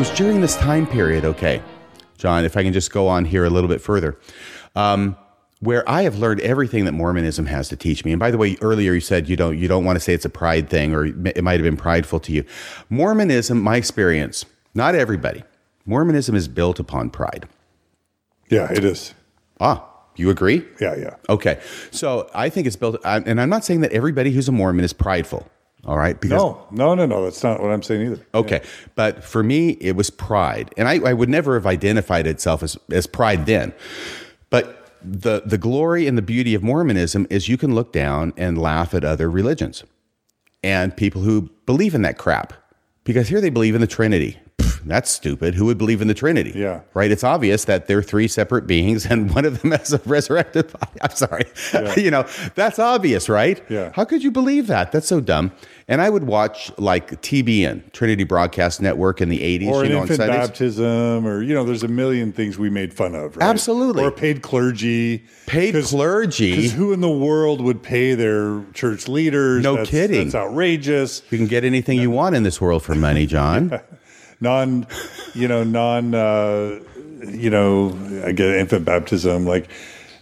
was during this time period, okay, John, if I can just go on here a little bit further, um, where I have learned everything that Mormonism has to teach me. And by the way, earlier you said you don't you don't want to say it's a pride thing or it might have been prideful to you. Mormonism, my experience, not everybody. Mormonism is built upon pride. Yeah, it is. Ah, you agree? Yeah, yeah. Okay. So I think it's built, and I'm not saying that everybody who's a Mormon is prideful. All right. Because, no, no, no, no. That's not what I'm saying either. Okay. Yeah. But for me, it was pride. And I, I would never have identified itself as, as pride then. But the, the glory and the beauty of Mormonism is you can look down and laugh at other religions and people who believe in that crap. Because here they believe in the Trinity that's stupid. Who would believe in the Trinity? Yeah. Right? It's obvious that they're three separate beings and one of them has a resurrected body. I'm sorry. Yeah. you know, that's obvious, right? Yeah. How could you believe that? That's so dumb. And I would watch like TBN, Trinity Broadcast Network in the 80s. Or you know, infant baptism, or, you know, there's a million things we made fun of, right? Absolutely. Or paid clergy. Paid Cause, clergy. Because who in the world would pay their church leaders? No that's, kidding. That's outrageous. You can get anything you want in this world for money, John. yeah non, you know, non, uh, you know, I get infant baptism, like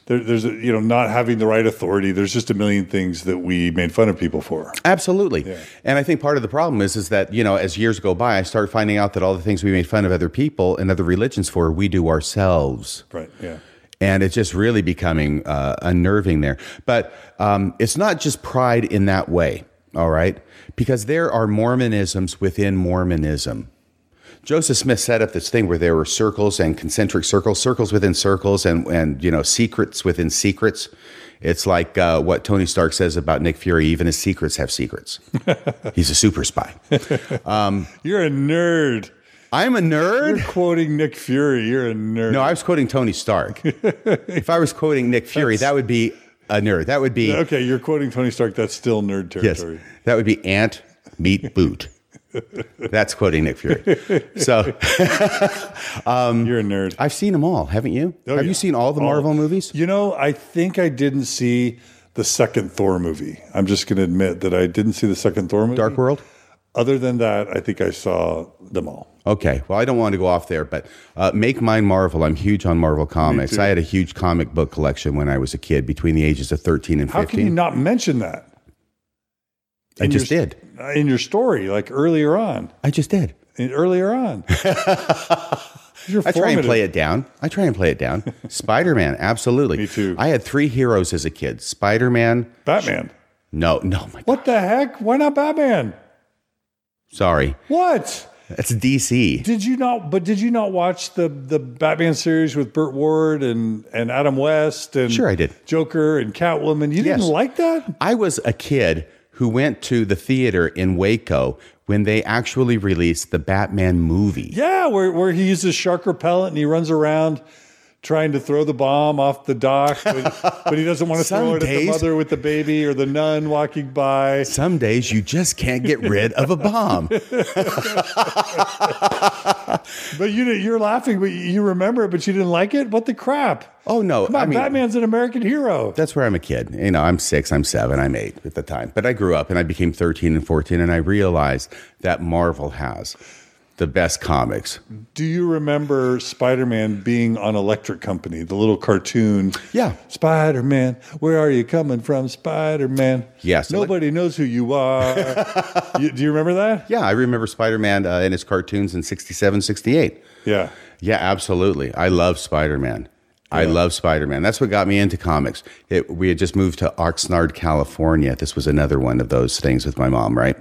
there, there's, a, you know, not having the right authority. There's just a million things that we made fun of people for. Absolutely. Yeah. And I think part of the problem is, is that, you know, as years go by, I start finding out that all the things we made fun of other people and other religions for, we do ourselves. Right. Yeah and it's just really becoming uh, unnerving there. But um, it's not just pride in that way, all right? Because there are Mormonisms within Mormonism. Joseph Smith set up this thing where there were circles and concentric circles, circles within circles, and and you know secrets within secrets. It's like uh, what Tony Stark says about Nick Fury. Even his secrets have secrets. He's a super spy. Um, You're a nerd. I'm a nerd. You're quoting Nick Fury. You're a nerd. No, I was quoting Tony Stark. if I was quoting Nick Fury, That's, that would be a nerd. That would be okay. You're quoting Tony Stark. That's still nerd territory. Yes, that would be ant meet boot. That's quoting Nick Fury. So um, you're a nerd. I've seen them all, haven't you? Oh, Have yeah. you seen all the Marvel movies? You know, I think I didn't see the second Thor movie. I'm just going to admit that I didn't see the second Thor movie. Dark World. Other than that, I think I saw them all. Okay. Well, I don't want to go off there, but uh, make mine Marvel. I'm huge on Marvel comics. I had a huge comic book collection when I was a kid, between the ages of 13 and 15. How can you not mention that? I just your, did in your story, like earlier on. I just did earlier on. I try and play it down. I try and play it down. Spider Man, absolutely. Me too. I had three heroes as a kid: Spider Man, Batman. No, no, my. What the heck? Why not Batman? Sorry. What? That's DC. Did you not? But did you not watch the the Batman series with Burt Ward and and Adam West and sure I did Joker and Catwoman? You didn't like that? I was a kid who went to the theater in Waco when they actually released the Batman movie. Yeah, where, where he uses shark repellent and he runs around trying to throw the bomb off the dock, but, but he doesn't want to throw it days, at the mother with the baby or the nun walking by. Some days you just can't get rid of a bomb. but you you're laughing, but you remember it, but you didn't like it. What the crap? Oh no! On, I mean, Batman's an American hero. That's where I'm a kid. You know, I'm six, I'm seven, I'm eight at the time. But I grew up and I became 13 and 14, and I realized that Marvel has the best comics. Do you remember Spider Man being on Electric Company, the little cartoon? Yeah. Spider Man, where are you coming from, Spider Man? Yes. Nobody knows who you are. you, do you remember that? Yeah, I remember Spider Man uh, in his cartoons in 67, 68. Yeah. Yeah, absolutely. I love Spider Man. Yeah. I love Spider Man. That's what got me into comics. It, we had just moved to Oxnard, California. This was another one of those things with my mom, right?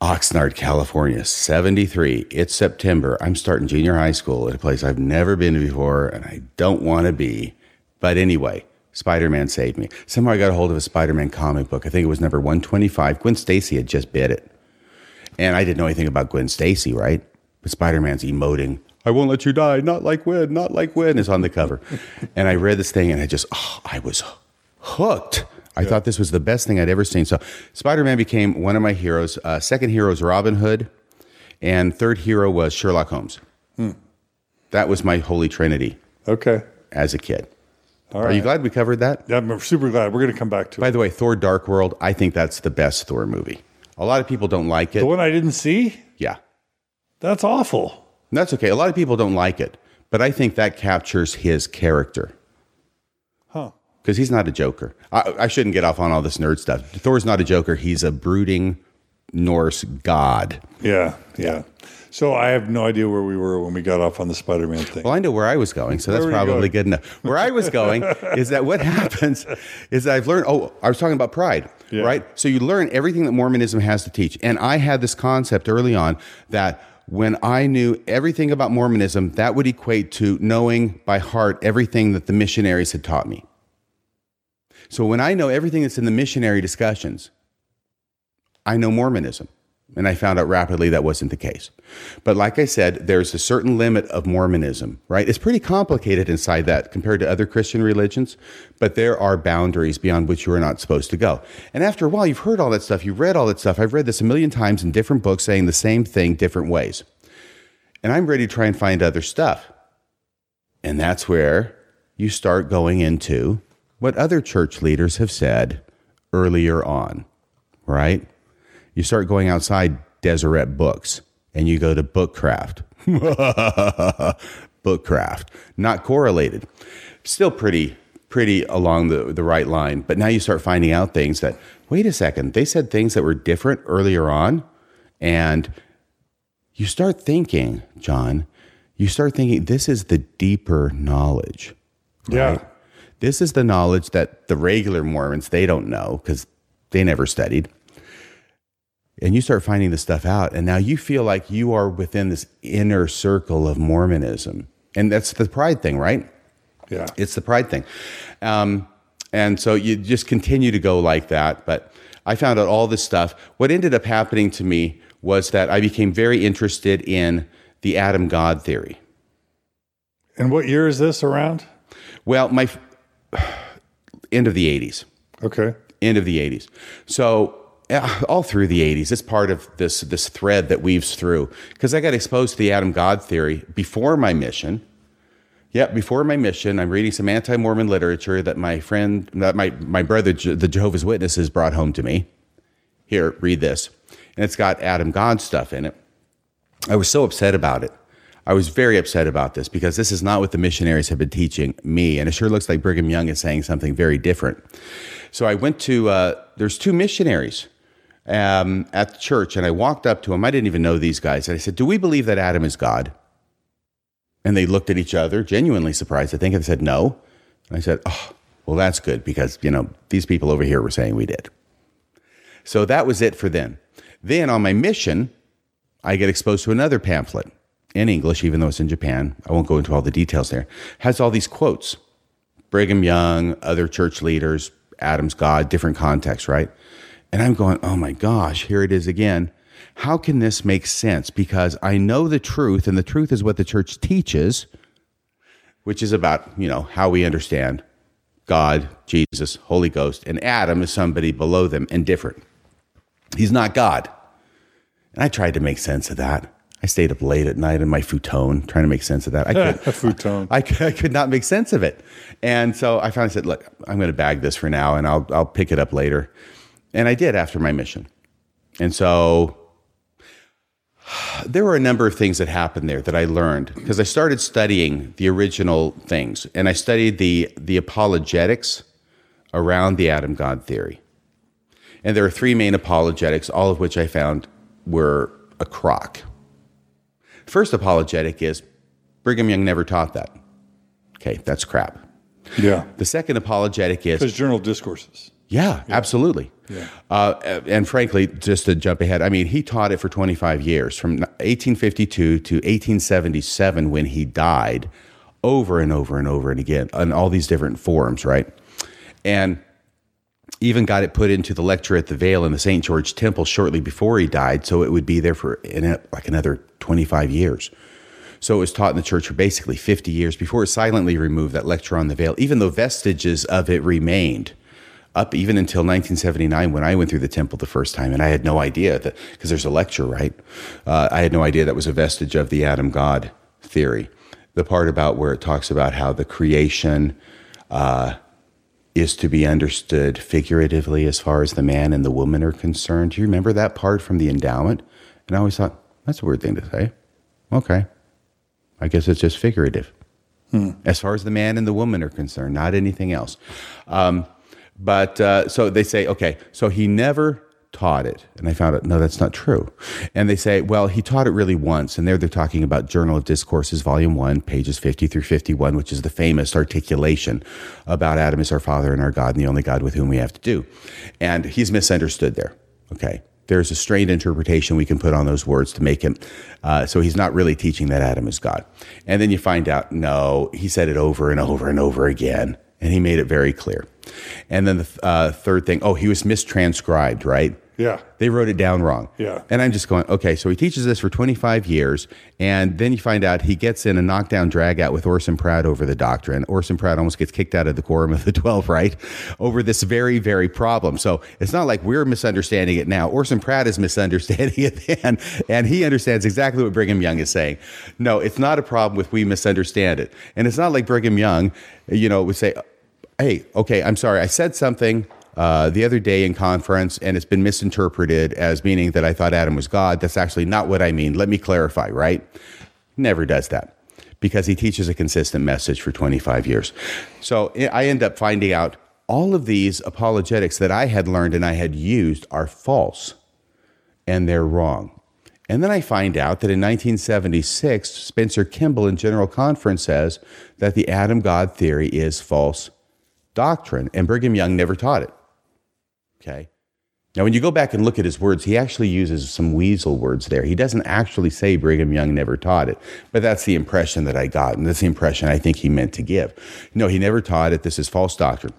Oxnard, California, 73. It's September. I'm starting junior high school at a place I've never been to before and I don't want to be. But anyway, Spider Man saved me. Somehow I got a hold of a Spider Man comic book. I think it was number 125. Gwen Stacy had just bid it. And I didn't know anything about Gwen Stacy, right? But Spider Man's emoting. I won't let you die. Not like Gwen, not like Gwen is on the cover. and I read this thing and I just, oh, I was hooked. I yeah. thought this was the best thing I'd ever seen. So Spider Man became one of my heroes. Uh, second hero is Robin Hood, and third hero was Sherlock Holmes. Hmm. That was my holy trinity. Okay. As a kid. All Are right. you glad we covered that? Yeah, I'm super glad. We're going to come back to it. By it. the way, Thor Dark World, I think that's the best Thor movie. A lot of people don't like it. The one I didn't see? Yeah. That's awful. That's okay. A lot of people don't like it, but I think that captures his character. Because he's not a joker. I, I shouldn't get off on all this nerd stuff. Thor's not a joker. He's a brooding Norse god. Yeah, yeah. So I have no idea where we were when we got off on the Spider-Man thing. Well, I know where I was going, so that's probably good enough. Where I was going is that what happens is that I've learned. Oh, I was talking about pride, Yeah. right? So you learn everything that Mormonism has to teach, and I had this concept early on that when I knew everything about Mormonism, that would equate to knowing by heart everything that the missionaries had taught me. So when I know everything that's in the missionary discussions, I know Mormonism. And I found out rapidly that wasn't the case. But like I said, there's a certain limit of Mormonism, right? It's pretty complicated inside that compared to other Christian religions, but there are boundaries beyond which you are not supposed to go. And after a while, you've heard all that stuff, you've read all that stuff. I've read this a million times in different books saying the same thing different ways. And I'm ready to try and find other stuff. And that's where you start going into what other church leaders have said earlier on, right? You start going outside Deseret Books and you go to Bookcraft. Bookcraft, not correlated. Still pretty pretty along the, the right line, but now you start finding out things that wait a second, they said things that were different earlier on and you start thinking, John, you start thinking this is the deeper knowledge. yeah. This is the knowledge that the regular Mormons they don't know because they never studied. And you start finding this stuff out, and now you feel like you are within this inner circle of Mormonism, and that's the pride thing, right? Yeah. It's the pride thing, um, and so you just continue to go like that. But I found out all this stuff. What ended up happening to me was that I became very interested in the Adam God theory. And what year is this around? Well, my end of the '80s. Okay. end of the 80s. So all through the 80s, it's part of this this thread that weaves through because I got exposed to the Adam God theory before my mission. Yeah, before my mission, I'm reading some anti-Mormon literature that my friend, that my my brother, the Jehovah's Witnesses, brought home to me. Here, read this, and it's got Adam God stuff in it. I was so upset about it. I was very upset about this because this is not what the missionaries have been teaching me, and it sure looks like Brigham Young is saying something very different. So I went to uh, there's two missionaries um, at the church, and I walked up to them. I didn't even know these guys, and I said, "Do we believe that Adam is God?" And they looked at each other, genuinely surprised. I think, and said, "No." And I said, "Oh, well, that's good because you know these people over here were saying we did." So that was it for them. Then on my mission, I get exposed to another pamphlet in English, even though it's in Japan. I won't go into all the details there. Has all these quotes Brigham Young, other church leaders, Adam's God, different contexts, right? And I'm going, oh my gosh, here it is again. How can this make sense? Because I know the truth, and the truth is what the church teaches, which is about, you know, how we understand God, Jesus, Holy Ghost, and Adam is somebody below them and different. He's not God. And I tried to make sense of that. I stayed up late at night in my futon trying to make sense of that. I could, futon. I, could- I could not make sense of it. And so I finally said, look, I'm going to bag this for now and I'll, I'll pick it up later. And I did after my mission. And so there were a number of things that happened there that I learned because I started studying the original things and I studied the, the apologetics around the Adam God theory. And there are three main apologetics, all of which I found were a crock. First apologetic is Brigham Young never taught that. Okay, that's crap. Yeah. The second apologetic is Because journal discourses. yeah, absolutely. Yeah. Uh, and frankly, just to jump ahead, I mean, he taught it for 25 years, from 1852 to 1877 when he died, over and over and over and again on all these different forums, right? And even got it put into the lecture at the veil in the St. George Temple shortly before he died, so it would be there for a, like another 25 years. So it was taught in the church for basically 50 years before it silently removed that lecture on the veil, even though vestiges of it remained up even until 1979 when I went through the temple the first time. And I had no idea that, because there's a lecture, right? Uh, I had no idea that was a vestige of the Adam God theory. The part about where it talks about how the creation uh, is to be understood figuratively as far as the man and the woman are concerned. Do you remember that part from the endowment? And I always thought, that's a weird thing to say. Okay. I guess it's just figurative. As far as the man and the woman are concerned, not anything else. Um, but uh, so they say, okay, so he never taught it. And I found out, no, that's not true. And they say, well, he taught it really once. And there they're talking about Journal of Discourses, Volume 1, pages 50 through 51, which is the famous articulation about Adam is our Father and our God and the only God with whom we have to do. And he's misunderstood there. Okay. There's a strained interpretation we can put on those words to make him. Uh, so he's not really teaching that Adam is God. And then you find out, no, he said it over and over and over again. And he made it very clear. And then the uh, third thing, oh, he was mistranscribed, right? Yeah. They wrote it down wrong. Yeah. And I'm just going, okay, so he teaches this for 25 years. And then you find out he gets in a knockdown drag out with Orson Pratt over the doctrine. Orson Pratt almost gets kicked out of the quorum of the 12, right? Over this very, very problem. So it's not like we're misunderstanding it now. Orson Pratt is misunderstanding it then. And he understands exactly what Brigham Young is saying. No, it's not a problem with we misunderstand it. And it's not like Brigham Young, you know, would say, hey, okay, I'm sorry, I said something uh, the other day in conference and it's been misinterpreted as meaning that I thought Adam was God. That's actually not what I mean. Let me clarify, right? Never does that because he teaches a consistent message for 25 years. So I end up finding out all of these apologetics that I had learned and I had used are false and they're wrong. And then I find out that in 1976, Spencer Kimball in General Conference says that the Adam God theory is false doctrine, and Brigham Young never taught it. Okay. Now, when you go back and look at his words, he actually uses some weasel words there. He doesn't actually say Brigham Young never taught it, but that's the impression that I got, and that's the impression I think he meant to give. No, he never taught it. This is false doctrine.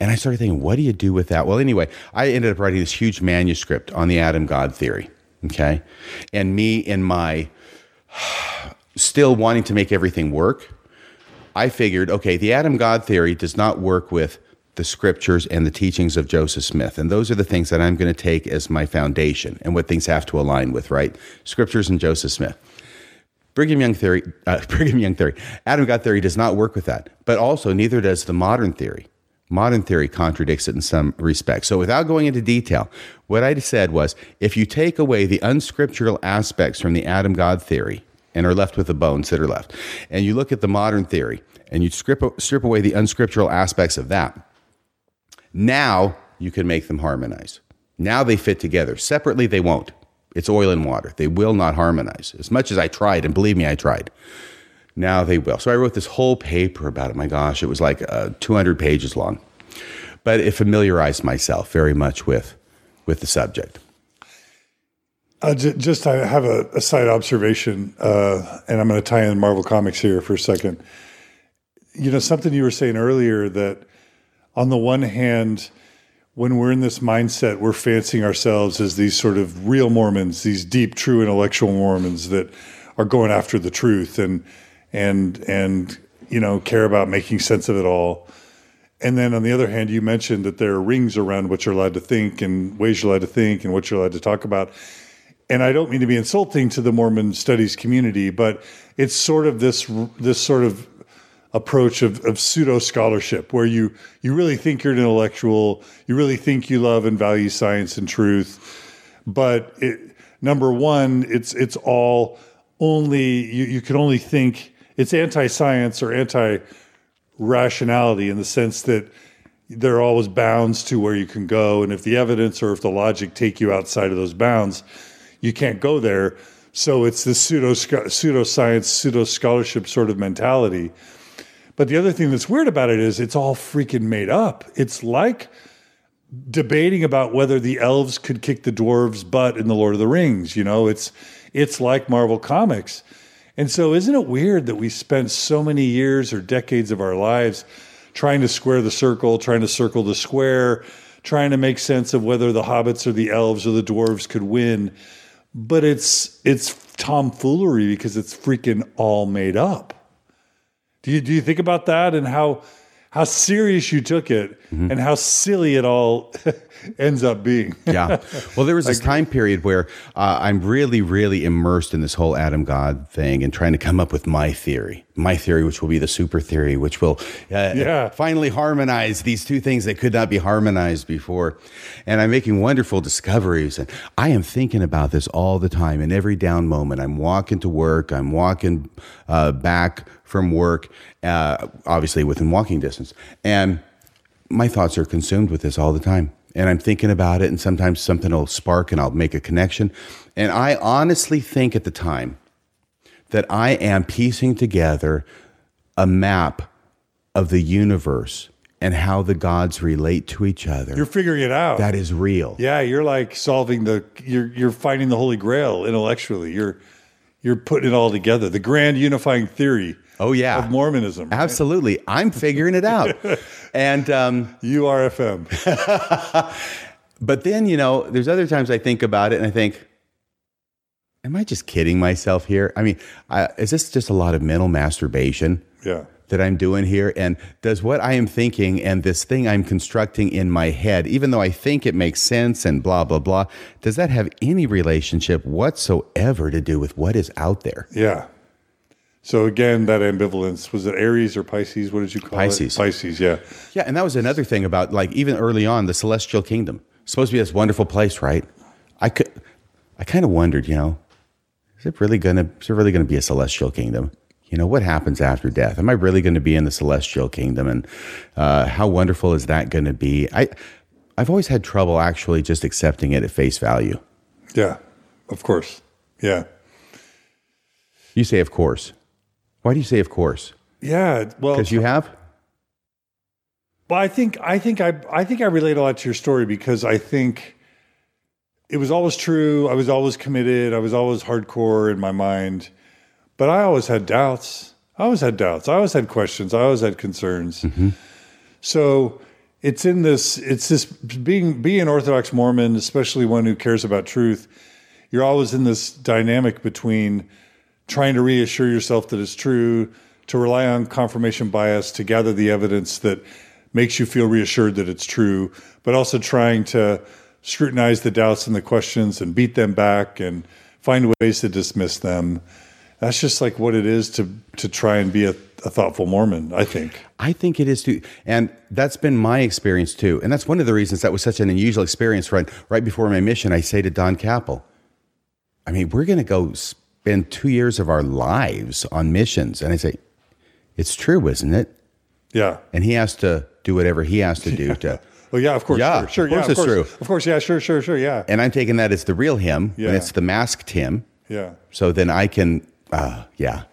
And I started thinking, what do you do with that? Well, anyway, I ended up writing this huge manuscript on the Adam God theory. Okay. And me in my still wanting to make everything work, I figured, okay, the Adam God theory does not work with the scriptures and the teachings of Joseph Smith. And those are the things that I'm going to take as my foundation and what things have to align with, right? Scriptures and Joseph Smith. Brigham Young theory, uh, Brigham Young theory, Adam God theory does not work with that, but also neither does the modern theory. Modern theory contradicts it in some respects. So, without going into detail, what I said was if you take away the unscriptural aspects from the Adam God theory and are left with the bones that are left, and you look at the modern theory and you strip, strip away the unscriptural aspects of that, now you can make them harmonize. Now they fit together. Separately, they won't. It's oil and water. They will not harmonize. As much as I tried, and believe me, I tried. Now they will. So I wrote this whole paper about it. My gosh, it was like uh, 200 pages long. But it familiarized myself very much with, with the subject. Uh, j- just I have a, a side observation, uh, and I'm going to tie in Marvel Comics here for a second. You know, something you were saying earlier that on the one hand, when we're in this mindset, we're fancying ourselves as these sort of real Mormons, these deep, true intellectual Mormons that are going after the truth and and and you know care about making sense of it all. And then on the other hand, you mentioned that there are rings around what you're allowed to think and ways you're allowed to think and what you're allowed to talk about. And I don't mean to be insulting to the Mormon studies community, but it's sort of this this sort of approach of, of pseudo scholarship where you you really think you're an intellectual, you really think you love and value science and truth, but it, number one, it's it's all only you, you can only think it's anti-science or anti-rationality in the sense that there are always bounds to where you can go, and if the evidence or if the logic take you outside of those bounds, you can't go there. So it's this pseudo pseudoscience, pseudo scholarship sort of mentality but the other thing that's weird about it is it's all freaking made up. It's like debating about whether the elves could kick the dwarves' butt in the Lord of the Rings. You know, it's it's like Marvel Comics. And so isn't it weird that we spent so many years or decades of our lives trying to square the circle, trying to circle the square, trying to make sense of whether the hobbits or the elves or the dwarves could win. But it's it's tomfoolery because it's freaking all made up. Do you do you think about that and how how serious you took it mm-hmm. and how silly it all ends up being? yeah. Well, there was this time period where uh, I'm really, really immersed in this whole Adam God thing and trying to come up with my theory, my theory, which will be the super theory, which will uh, Yeah. finally harmonize these two things that could not be harmonized before. And I'm making wonderful discoveries. And I am thinking about this all the time in every down moment. I'm walking to work, I'm walking uh, back from work, uh, obviously within walking distance. And my thoughts are consumed with this all the time. And I'm thinking about it, and sometimes something will spark and I'll make a connection. And I honestly think at the time, that I am piecing together a map of the universe and how the gods relate to each other. You're figuring it out. that is real. yeah, you're like solving the you're you're finding the holy grail intellectually. You're you're putting it all together. The grand unifying theory Oh, yeah. of Mormonism. Absolutely. I'm figuring it out. and, um, URFM. but then, you know, there's other times I think about it and I think, am I just kidding myself here? I mean, I, is this just a lot of mental masturbation? Yeah. that I'm doing here? And does what I am thinking and this thing I'm constructing in my head, even though I think it makes sense and blah, blah, blah, does that have any relationship whatsoever to do with what is out there? Yeah. So again, that ambivalence was it Aries or Pisces? What did you call Pisces. it? Pisces. Pisces, Yeah. Yeah. And that was another thing about like even early on, the celestial kingdom. Supposed to be this wonderful place, right? I could, I kind of wondered, you know, is it really gonna, is it really gonna be a celestial kingdom? You know, what happens after death? Am I really going to be in the celestial kingdom? And uh, how wonderful is that going to be? I, I've always had trouble actually just accepting it at face value. Yeah. Of course. Yeah. You say, of course. Why do you say, of course? Yeah. Well, Because you have? Well, I think I think I I think I relate a lot to your story because I think it was always true. I was always committed. I was always hardcore in my mind, but I always had doubts. I always had doubts. I always had questions. I always had concerns. Mm-hmm. So it's in this. It's this being being an Orthodox Mormon, especially one who cares about truth. You're always in this dynamic between trying to reassure yourself that it's true, to rely on confirmation bias to gather the evidence that makes you feel reassured that it's true, but also trying to scrutinize the doubts and the questions and beat them back and find ways to dismiss them. That's just like what it is to to try and be a, a thoughtful Mormon, I think. I think it is too. And that's been my experience too. And that's one of the reasons that was such an unusual experience. Right, right before my mission, I say to Don Capel, I mean, we're going to go spend two years of our lives on missions. And I say, it's true, isn't it? Yeah. And he has to do whatever he has to do to. Well, yeah, of course. Yeah, sure, sure, of course yeah, it's of course, true. Of course, yeah, sure, sure, sure, yeah, And I'm taking that as the real him Yeah. when it's the masked him. yeah. So then I can, uh, yeah.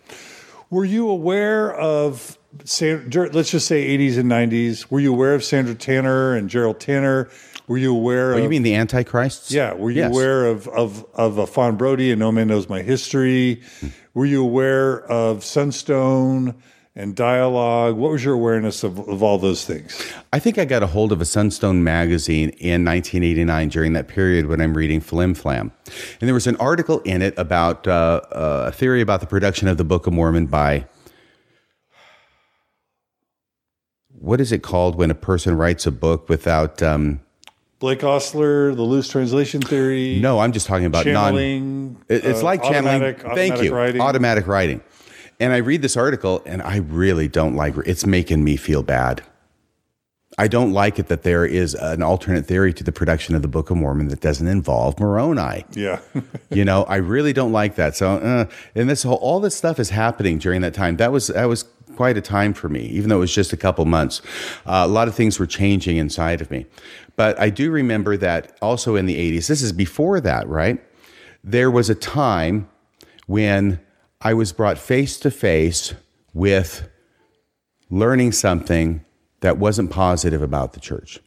Were you aware of, San- dur- let's just say 80s and 90s? Were you aware of Sandra Tanner and Gerald Tanner? Were you aware Oh, of? you mean the Antichrists? Yeah. Were you Yes. aware of of of uh, Fawn Brodie and No Man Knows My History? Were you aware of Sunstone and Dialogue? What was your awareness of, of all those things? I think I got a hold of a Sunstone magazine in 1989 during that period when I'm reading Flim Flam. And there was an article in it about uh, uh, a theory about the production of the Book of Mormon by. What is it called when a person writes a book without? Um, Blake Ostler, the loose translation theory. no, I'm just talking about non. channeling. It- It's uh, like channeling. automatic- Thank automatic you. Writing. Automatic writing. And I read this article, and I really don't like. It. It's making me feel bad. I don't like it that there is an alternate theory to the production of the Book of Mormon that doesn't involve Moroni. yeah. you know, I really don't like that. So, uh, and this whole all this stuff is happening during that time. That was that was quite a time for me, even though it was just a couple months. Uh, a lot of things were changing inside of me, but I do remember that also in the '80s. This is before that, right? There was a time when I was brought face to face with learning something that wasn't positive about the church.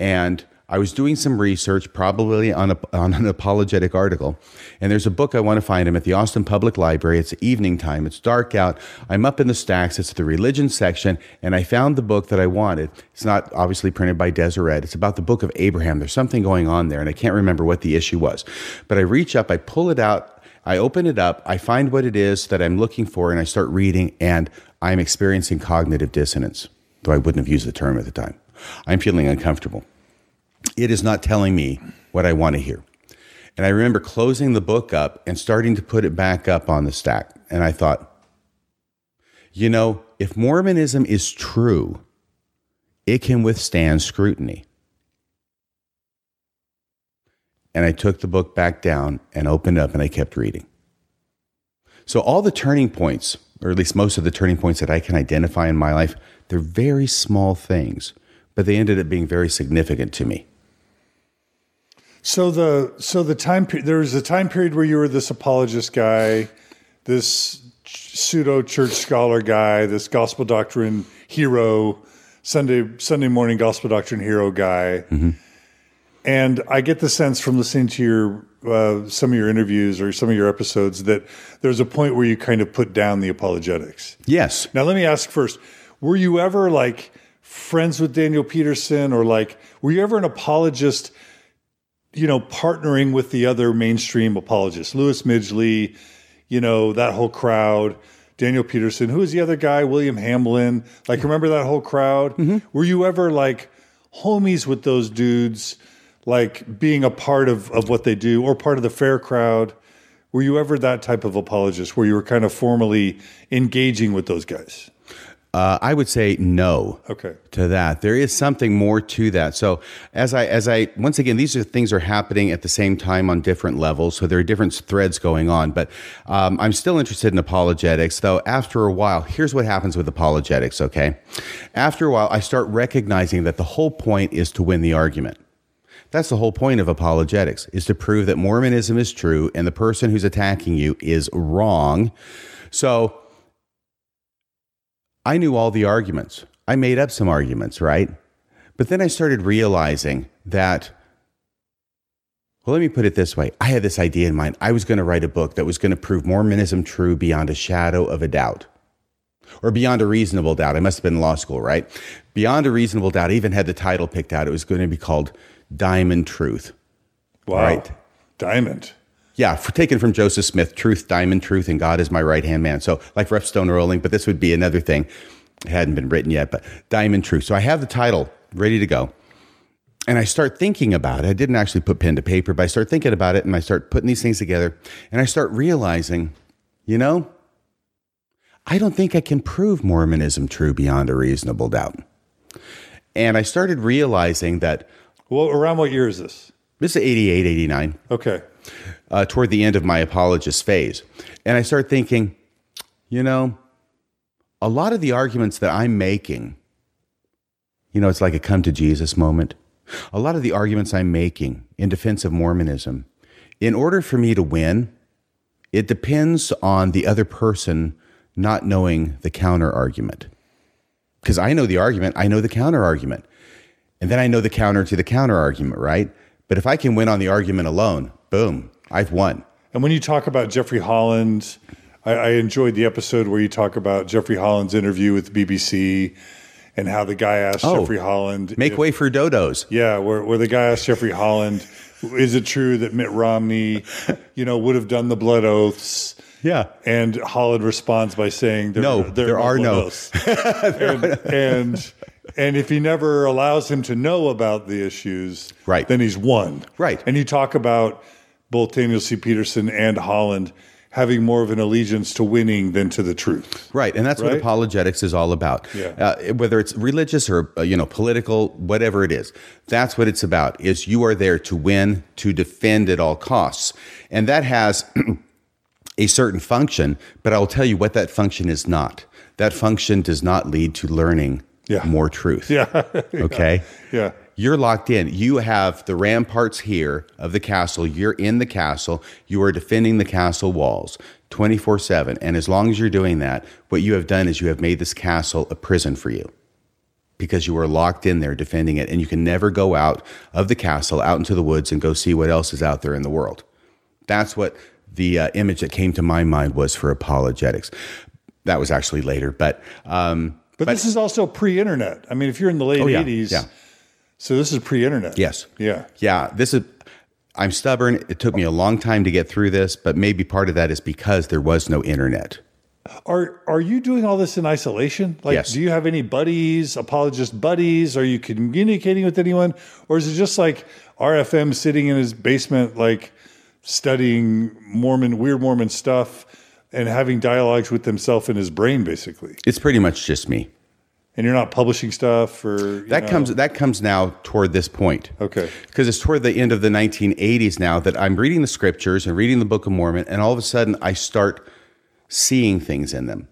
And I was doing some research, probably on, a, on an apologetic article. And there's a book I want to find. I'm at the Austin Public Library. It's evening time. It's dark out. I'm up in the stacks. It's the religion section. And I found the book that I wanted. It's not obviously printed by Deseret. It's about the book of Abraham. There's something going on there. And I can't remember what the issue was. But I reach up, I pull it out, I open it up, I find what it is that I'm looking for, and I start reading. And I'm experiencing cognitive dissonance, though I wouldn't have used the term at the time. I'm feeling uncomfortable it is not telling me what I want to hear. And I remember closing the book up and starting to put it back up on the stack. And I thought, you know, if Mormonism is true, it can withstand scrutiny. And I took the book back down and opened up and I kept reading. So, all the turning points, or at least most of the turning points that I can identify in my life, they're very small things, but they ended up being very significant to me. So the so the time period there was a time period where you were this apologist guy, this pseudo church scholar guy, this gospel doctrine hero, Sunday Sunday morning gospel doctrine hero guy, Mm-hmm. and I get the sense from listening to your uh, some of your interviews or some of your episodes that there's a point where you kind of put down the apologetics. Yes. Now, let me ask first: Were you ever like friends with Daniel Peterson, or like were you ever an apologist? You know, partnering with the other mainstream apologists, Louis Midgley, you know that whole crowd. Daniel Peterson, who was the other guy? William Hamblin. Like, remember that whole crowd? Mm-hmm. Were you ever like homies with those dudes? Like being a part of, of what they do or part of the FAIR crowd? Were you ever that type of apologist where you were kind of formally engaging with those guys? Uh, I would say no. Okay. to that. There is something more to that. So as I as I once again, these are things are happening at the same time on different levels. So there are different threads going on. But um, I'm still interested in apologetics, though. After a while, here's what happens with apologetics. Okay, after a while, I start recognizing that the whole point is to win the argument. That's the whole point of apologetics is to prove that Mormonism is true and the person who's attacking you is wrong. So I knew all the arguments. I made up some arguments, right? But then I started realizing that, well, let me put it this way. I had this idea in mind. I was going to write a book that was going to prove Mormonism true beyond a shadow of a doubt or beyond a reasonable doubt. I must have been in law school, right? Beyond a reasonable doubt. I even had the title picked out. It was going to be called Diamond Truth. Wow. Right. Diamond. Yeah, for, taken from Joseph Smith, Truth, Diamond Truth, and God is my right hand man. So, like Rough Stone Rolling, but this would be another thing. It hadn't been written yet, but Diamond Truth. So, I have the title ready to go. And I start thinking about it. I didn't actually put pen to paper, but I start thinking about it and I start putting these things together. And I start realizing, you know, I don't think I can prove Mormonism true beyond a reasonable doubt. And I started realizing that Well, around what year is this? this is 88, 89. Okay. Uh, toward the end of my apologist phase. And I start thinking, you know, a lot of the arguments that I'm making, you know, it's like a come to Jesus moment. A lot of the arguments I'm making in defense of Mormonism, in order for me to win, it depends on the other person not knowing the counter argument. Because I know the argument, I know the counter argument. And then I know the counter to the counter argument, right? But if I can win on the argument alone, boom, I've won. And when you talk about Jeffrey Holland, I, I enjoyed the episode where you talk about Jeffrey Holland's interview with the BBC and how the guy asked Oh. Jeffrey Holland, Make if- way for dodos. yeah, where, where the guy asked Jeffrey Holland, is it true that Mitt Romney, you know, would have done the blood oaths? Yeah. And Holland responds by saying, there, No, there are blood no. oaths." and, and and if he never allows him to know about the issues, Right. then he's won. Right. And you talk about both Daniel C. Peterson and Holland having more of an allegiance to winning than to the truth. Right, and that's what apologetics is all about. Yeah. Uh, whether it's religious or uh, you know political, whatever it is, that's what it's about. Is you are there to win, to defend at all costs, and that has a certain function. But I will tell you what that function is not. That function does not lead to learning Yeah. more truth. Yeah. Okay. yeah. You're locked in. You have the ramparts here of the castle. You're in the castle. You are defending the castle walls 24 7. And as long as you're doing that, what you have done is you have made this castle a prison for you because you are locked in there defending it. And you can never go out of the castle, out into the woods, and go see what else is out there in the world. That's what the uh, image that came to my mind was for apologetics. That was actually later, but um, But, this is also pre-internet. I mean, if you're in the late Oh, yeah, 80s, yeah. So this is pre-internet. Yes. Yeah. Yeah, this is. I'm stubborn. It took me a long time to get through this, but maybe part of that is because there was no internet. Are are you doing all this in isolation? Like, Yes. do you have any buddies, apologist buddies? Are you communicating with anyone, or is it just like RFM sitting in his basement, like studying Mormon, weird Mormon stuff, and having dialogues with himself in his brain, basically. It's pretty much just me. And you're not publishing stuff or That know- comes that comes now toward this point. Okay. Because it's toward the end of the 1980s now that I'm reading the scriptures and reading the Book of Mormon, and all of a sudden I start seeing things in them.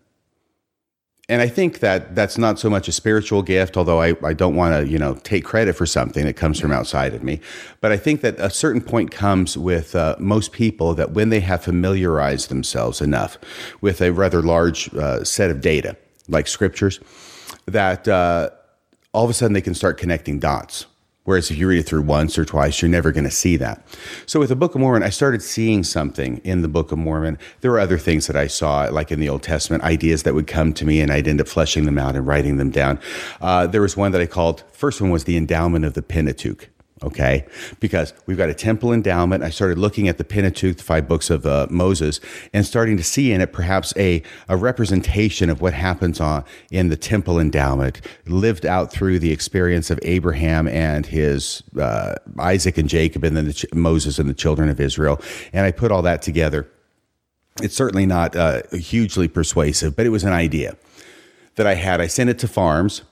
And I think that that's not so much a spiritual gift, although I, I don't want to, you know, take credit for something that comes from outside of me. But I think that a certain point comes with uh, most people that when they have familiarized themselves enough with a rather large uh, set of data, like scriptures, that uh, all of a sudden they can start connecting dots. Whereas if you read it through once or twice, you're never going to see that. So with the Book of Mormon, I started seeing something in the Book of Mormon. There were other things that I saw, like in the Old Testament, ideas that would come to me, and I'd end up fleshing them out and writing them down. Uh, there was one that I called. First one was the endowment of the Pentateuch. Okay, because we've got a temple endowment. I started looking at the Pentateuch, the five books of uh, Moses, and starting to see in it perhaps a, a representation of what happens on in the temple endowment, lived out through the experience of Abraham and his uh, Isaac and Jacob, and then the ch- Moses and the children of Israel. And I put all that together. It's certainly not uh, hugely persuasive, but it was an idea that I had. I sent it to FARMS.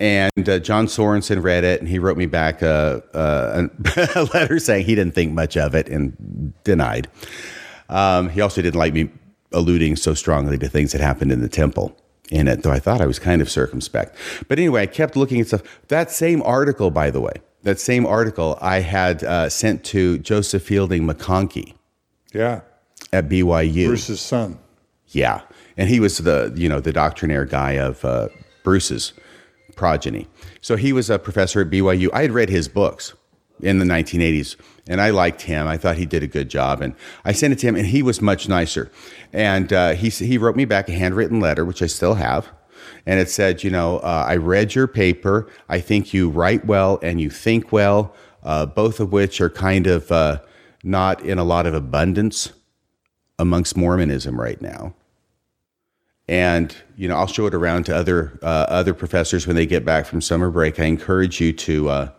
And uh, John Sorenson read it, and he wrote me back a, a, a letter saying he didn't think much of it and denied. Um, he also didn't like me alluding so strongly to things that happened in the temple in it, though I thought I was kind of circumspect. But anyway, I kept looking at stuff. That same article, by the way, that same article I had uh, sent to Joseph Fielding McConkie Yeah. at BYU. Bruce's son. Yeah, and he was the you know the doctrinaire guy of uh, Bruce's progeny. So he was a professor at BYU. I had read his books in the 1980s, and I liked him. I thought he did a good job, and I sent it to him, and he was much nicer. And uh, he he wrote me back a handwritten letter, which I still have. And it said, you know, uh, I read your paper. I think you write well and you think well, uh, both of which are kind of uh, not in a lot of abundance amongst Mormonism right now and you know I'll show it around to other uh, other professors when they get back from summer break. I encourage you to uh,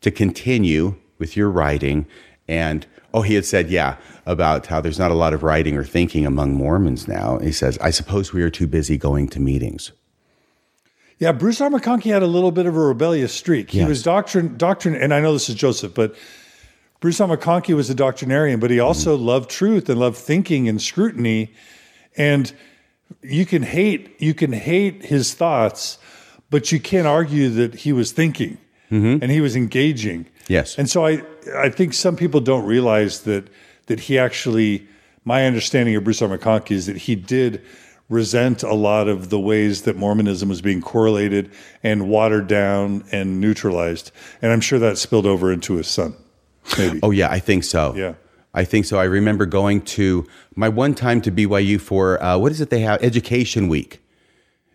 to continue with your writing. And oh, he had said, yeah, about how there's not a lot of writing or thinking among Mormons now. He says, I suppose we are too busy going to meetings. Yeah, Bruce R. McConkie had a little bit of a rebellious streak. He Yes. was doctrine, doctrine, and I know this is Joseph, but Bruce R. McConkie was a doctrinarian, but he also loved truth and loved thinking and scrutiny. And you can hate, you can hate his thoughts, but you can't argue that he was thinking mm-hmm. and he was engaging. Yes. And so I, I think some people don't realize that that he actually, my understanding of Bruce R. McConkie is that he did resent a lot of the ways that Mormonism was being correlated and watered down and neutralized. And I'm sure that spilled over into his son. Maybe. Oh yeah, I think so. Yeah. I think so. I remember going to my one time to BYU for uh, what is it they have Education Week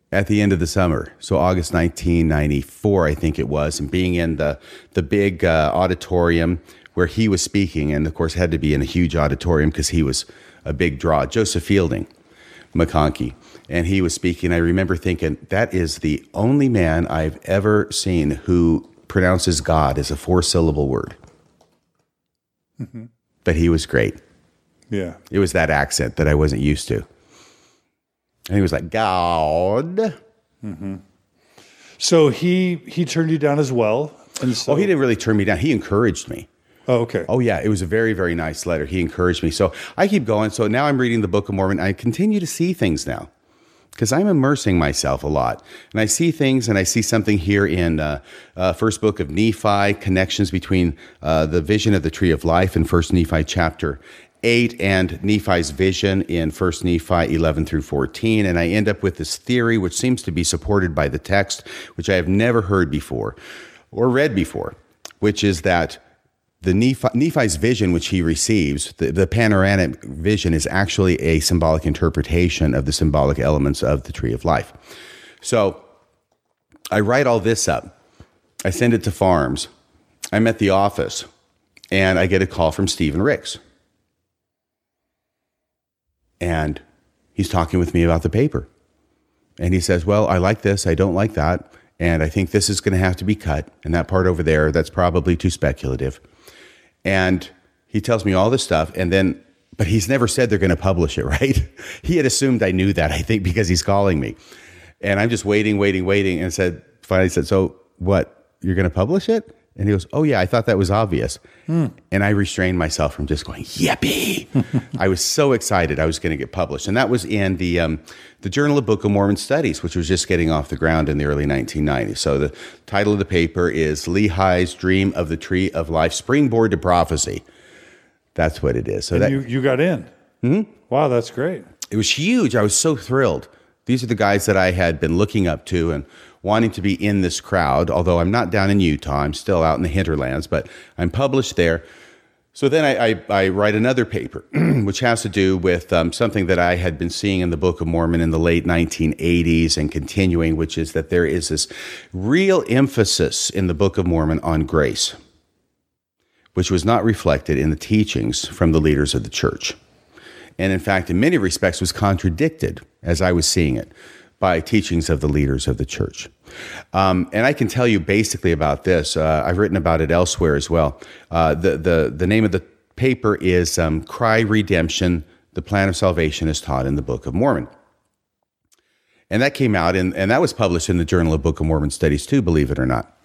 at the end of the summer. So August 1994, I think it was, and being in the the big uh, auditorium where he was speaking, and of course had to be in a huge auditorium because he was a big draw. Joseph Fielding, McConkie, and he was speaking. I remember thinking that is the only man I've ever seen who pronounces God as a four syllable word. But he was great. Yeah. It was that accent that I wasn't used to. And he was like, God. Mm-hmm. So he he turned you down as well. And so Oh, he didn't really turn me down. He encouraged me. Oh, okay. Oh, yeah. It was a very, very nice letter. He encouraged me. So I keep going. So now I'm reading the Book of Mormon. I continue to see things now because I'm immersing myself a lot. And I see things, and I see something here in uh, uh, First Book of Nephi, connections between uh, the vision of the Tree of Life in First Nephi chapter 8 and Nephi's vision in First Nephi 11 through 14. And I end up with this theory, which seems to be supported by the text, which I have never heard before or read before, which is that the Nephi, Nephi's vision, which he receives, the, the panoramic vision, is actually a symbolic interpretation of the symbolic elements of the tree of life. So I write all this up. I send it to FARMS. I'm at the office, and I get a call from Stephen Ricks. And he's talking with me about the paper. And he says, Well, I like this, I don't like that. And I think this is going to have to be cut. And that part over there, that's probably too speculative. And he tells me all this stuff. And then but he's never said they're going to publish it, right? He had assumed I knew that, I think, because he's calling me. And I'm just waiting, waiting, waiting, and said, finally said, So what? You're going to publish it? And he goes, Oh, yeah, I thought that was obvious. And I restrained myself from just going, Yippee. I was so excited I was going to get published. And that was in the, um, the Journal of Book of Mormon Studies, which was just getting off the ground in the early 1990s. So the title of the paper is Lehi's Dream of the Tree of Life Springboard to Prophecy. That's what it is. So that you you got in. Wow, that's great. it was huge. I was so thrilled. These are the guys that I had been looking up to and wanting to be in this crowd. Although I'm not down in Utah, I'm still out in the hinterlands, but I'm published there. So then I, I, I write another paper, which has to do with um, something that I had been seeing in the Book of Mormon in the late 1980s and continuing, which is that there is this real emphasis in the Book of Mormon on grace, which was not reflected in the teachings from the leaders of the church and in fact, in many respects, was contradicted as I was seeing it by teachings of the leaders of the church. Um, and I can tell you basically about this. Uh, I've written about it elsewhere as well. Uh, the, the, the name of the paper is um, Cry Redemption The Plan of Salvation is Taught in the Book of Mormon. And that came out, in, and that was published in the Journal of Book of Mormon Studies too, believe it or not.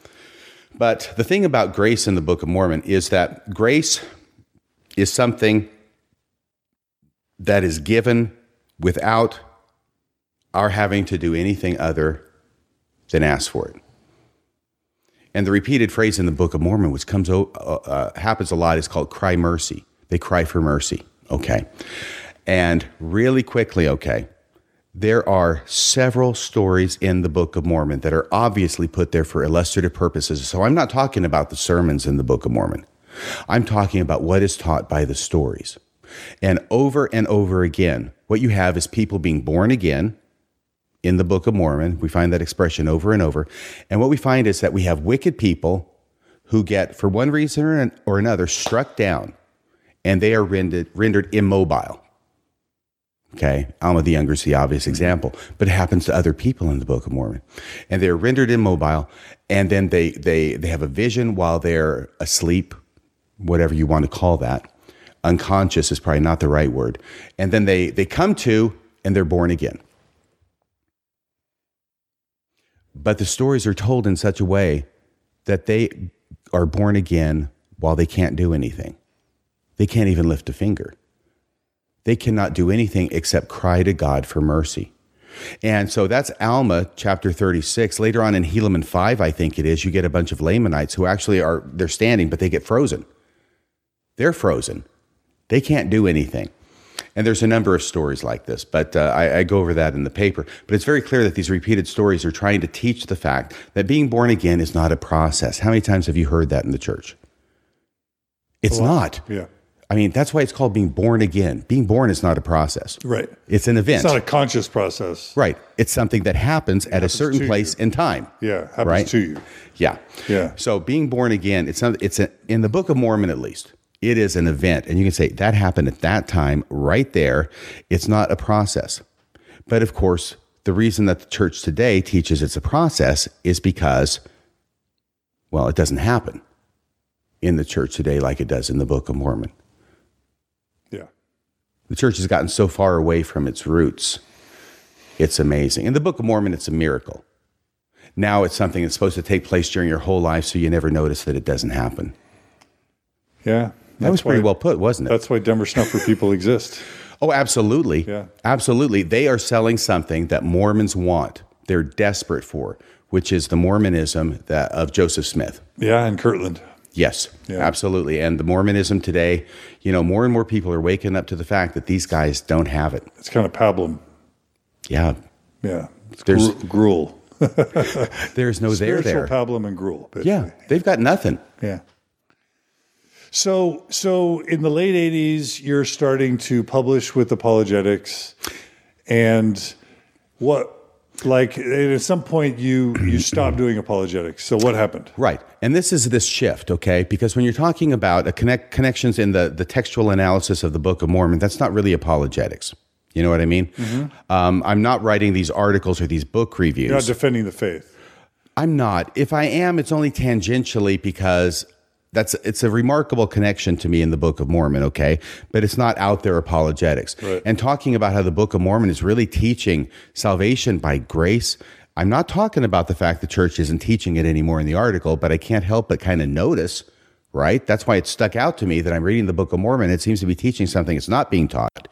But the thing about grace in the Book of Mormon is that grace is something that is given without our having to do anything other than ask for it. And the repeated phrase in the Book of Mormon, which comes uh, uh, happens a lot, is called "cry mercy." They cry for mercy. Okay, and really quickly, okay, there are several stories in the Book of Mormon that are obviously put there for illustrative purposes. So I'm not talking about the sermons in the Book of Mormon. I'm talking about what is taught by the stories. And over and over again, what you have is people being born again in the Book of Mormon. We find that expression over and over. And what we find is that we have wicked people who get, for one reason or an- or another, struck down and they are rendered, rendered immobile. Okay, Alma the Younger is the obvious example, but it happens to other people in the Book of Mormon, and they're rendered immobile, and then they they they have a vision while they're asleep, whatever you want to call that. Unconscious is probably not the right word, and then they they come to and they're born again. But the stories are told in such a way that they are born again while they can't do anything. They can't even lift a finger they cannot do anything except cry to God for mercy. And so that's Alma chapter 36. Later on in Helaman 5, I think it is, you get a bunch of Lamanites who actually are, they're standing, but they get frozen. They're frozen. They can't do anything. And there's a number of stories like this, but uh, I, I go over that in the paper. But it's very clear that these repeated stories are trying to teach the fact that being born again is not a process. How many times have you heard that in the church? It's not. Yeah. I mean, that's why it's called being born again. Being born is not a process. Right. It's an event. It's not a conscious process. right. It's something that happens at a certain place in time. Yeah. Happens Right. to you. Yeah. Yeah. So being born again, it's not, it's a, in the Book of Mormon at least. It is an event, and you can say that happened at that time, right there. It's not a process, but of course, the reason that the church today teaches it's a process is because, well, it doesn't happen in the church today like it does in the Book of Mormon. Yeah. The church has gotten so far away from its roots. It's amazing. In the Book of Mormon, it's a miracle. Now it's something that's supposed to take place during your whole life, so you never notice that it doesn't happen. Yeah. That was pretty why, well put, wasn't it? That's why Denver Snuffer people exist. Oh, absolutely. Yeah. Absolutely. They are selling something that Mormons want. They're desperate for, which is the Mormonism that, of Joseph Smith. Yeah. And Kirtland. Yes, Yeah. absolutely. And the Mormonism today, you know, more and more people are waking up to the fact that these guys don't have it. It's kind of pablum. Yeah. Yeah. It's There's- gru- gruel. There's no there Spiritual there. pablum and gruel. basically. Yeah. They've got nothing. Yeah. So, so in the late '80s, you're starting to publish with apologetics, and what, like, at some point, you you stopped doing apologetics. So, what happened? Right. And this is this shift, okay? Because when you're talking about a connect, connections in the, the textual analysis of the Book of Mormon, that's not really apologetics. You know what I mean? Um, I'm not writing these articles or these book reviews. You're not defending the faith. I'm not. If I am, it's only tangentially because that's it's a remarkable connection to me in the Book of Mormon, okay? But it's not out there apologetics. Right. And talking about how the Book of Mormon is really teaching salvation by grace. I'm not talking about the fact the church isn't teaching it anymore in the article, but I can't help but kind of notice, right? That's why it stuck out to me that I'm reading the Book of Mormon. It seems to be teaching something it's not being taught.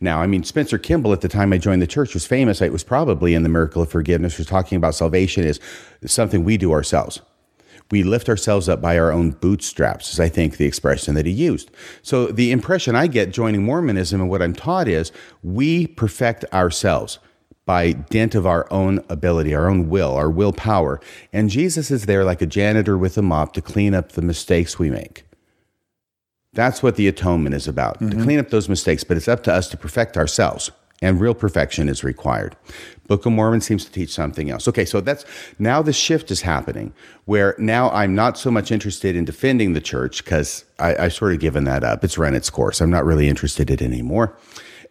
Now, I mean, Spencer Kimball at the time I joined the church was famous. It was probably in the Miracle of Forgiveness, was talking about salvation is something we do ourselves we lift ourselves up by our own bootstraps, is I think the expression that he used. So the impression I get joining Mormonism and what I'm taught is we perfect ourselves by dint of our own ability, our own will, our willpower. And Jesus is there like a janitor with a mop to clean up the mistakes we make. That's what the atonement is about, to mm-hmm. clean up those mistakes, but it's up to us to perfect ourselves and real perfection is required. Book of Mormon seems to teach something else. Okay, so that's now the shift is happening where now I'm not so much interested in defending the church because I've sort of given that up. It's run its course. I'm not really interested in it anymore.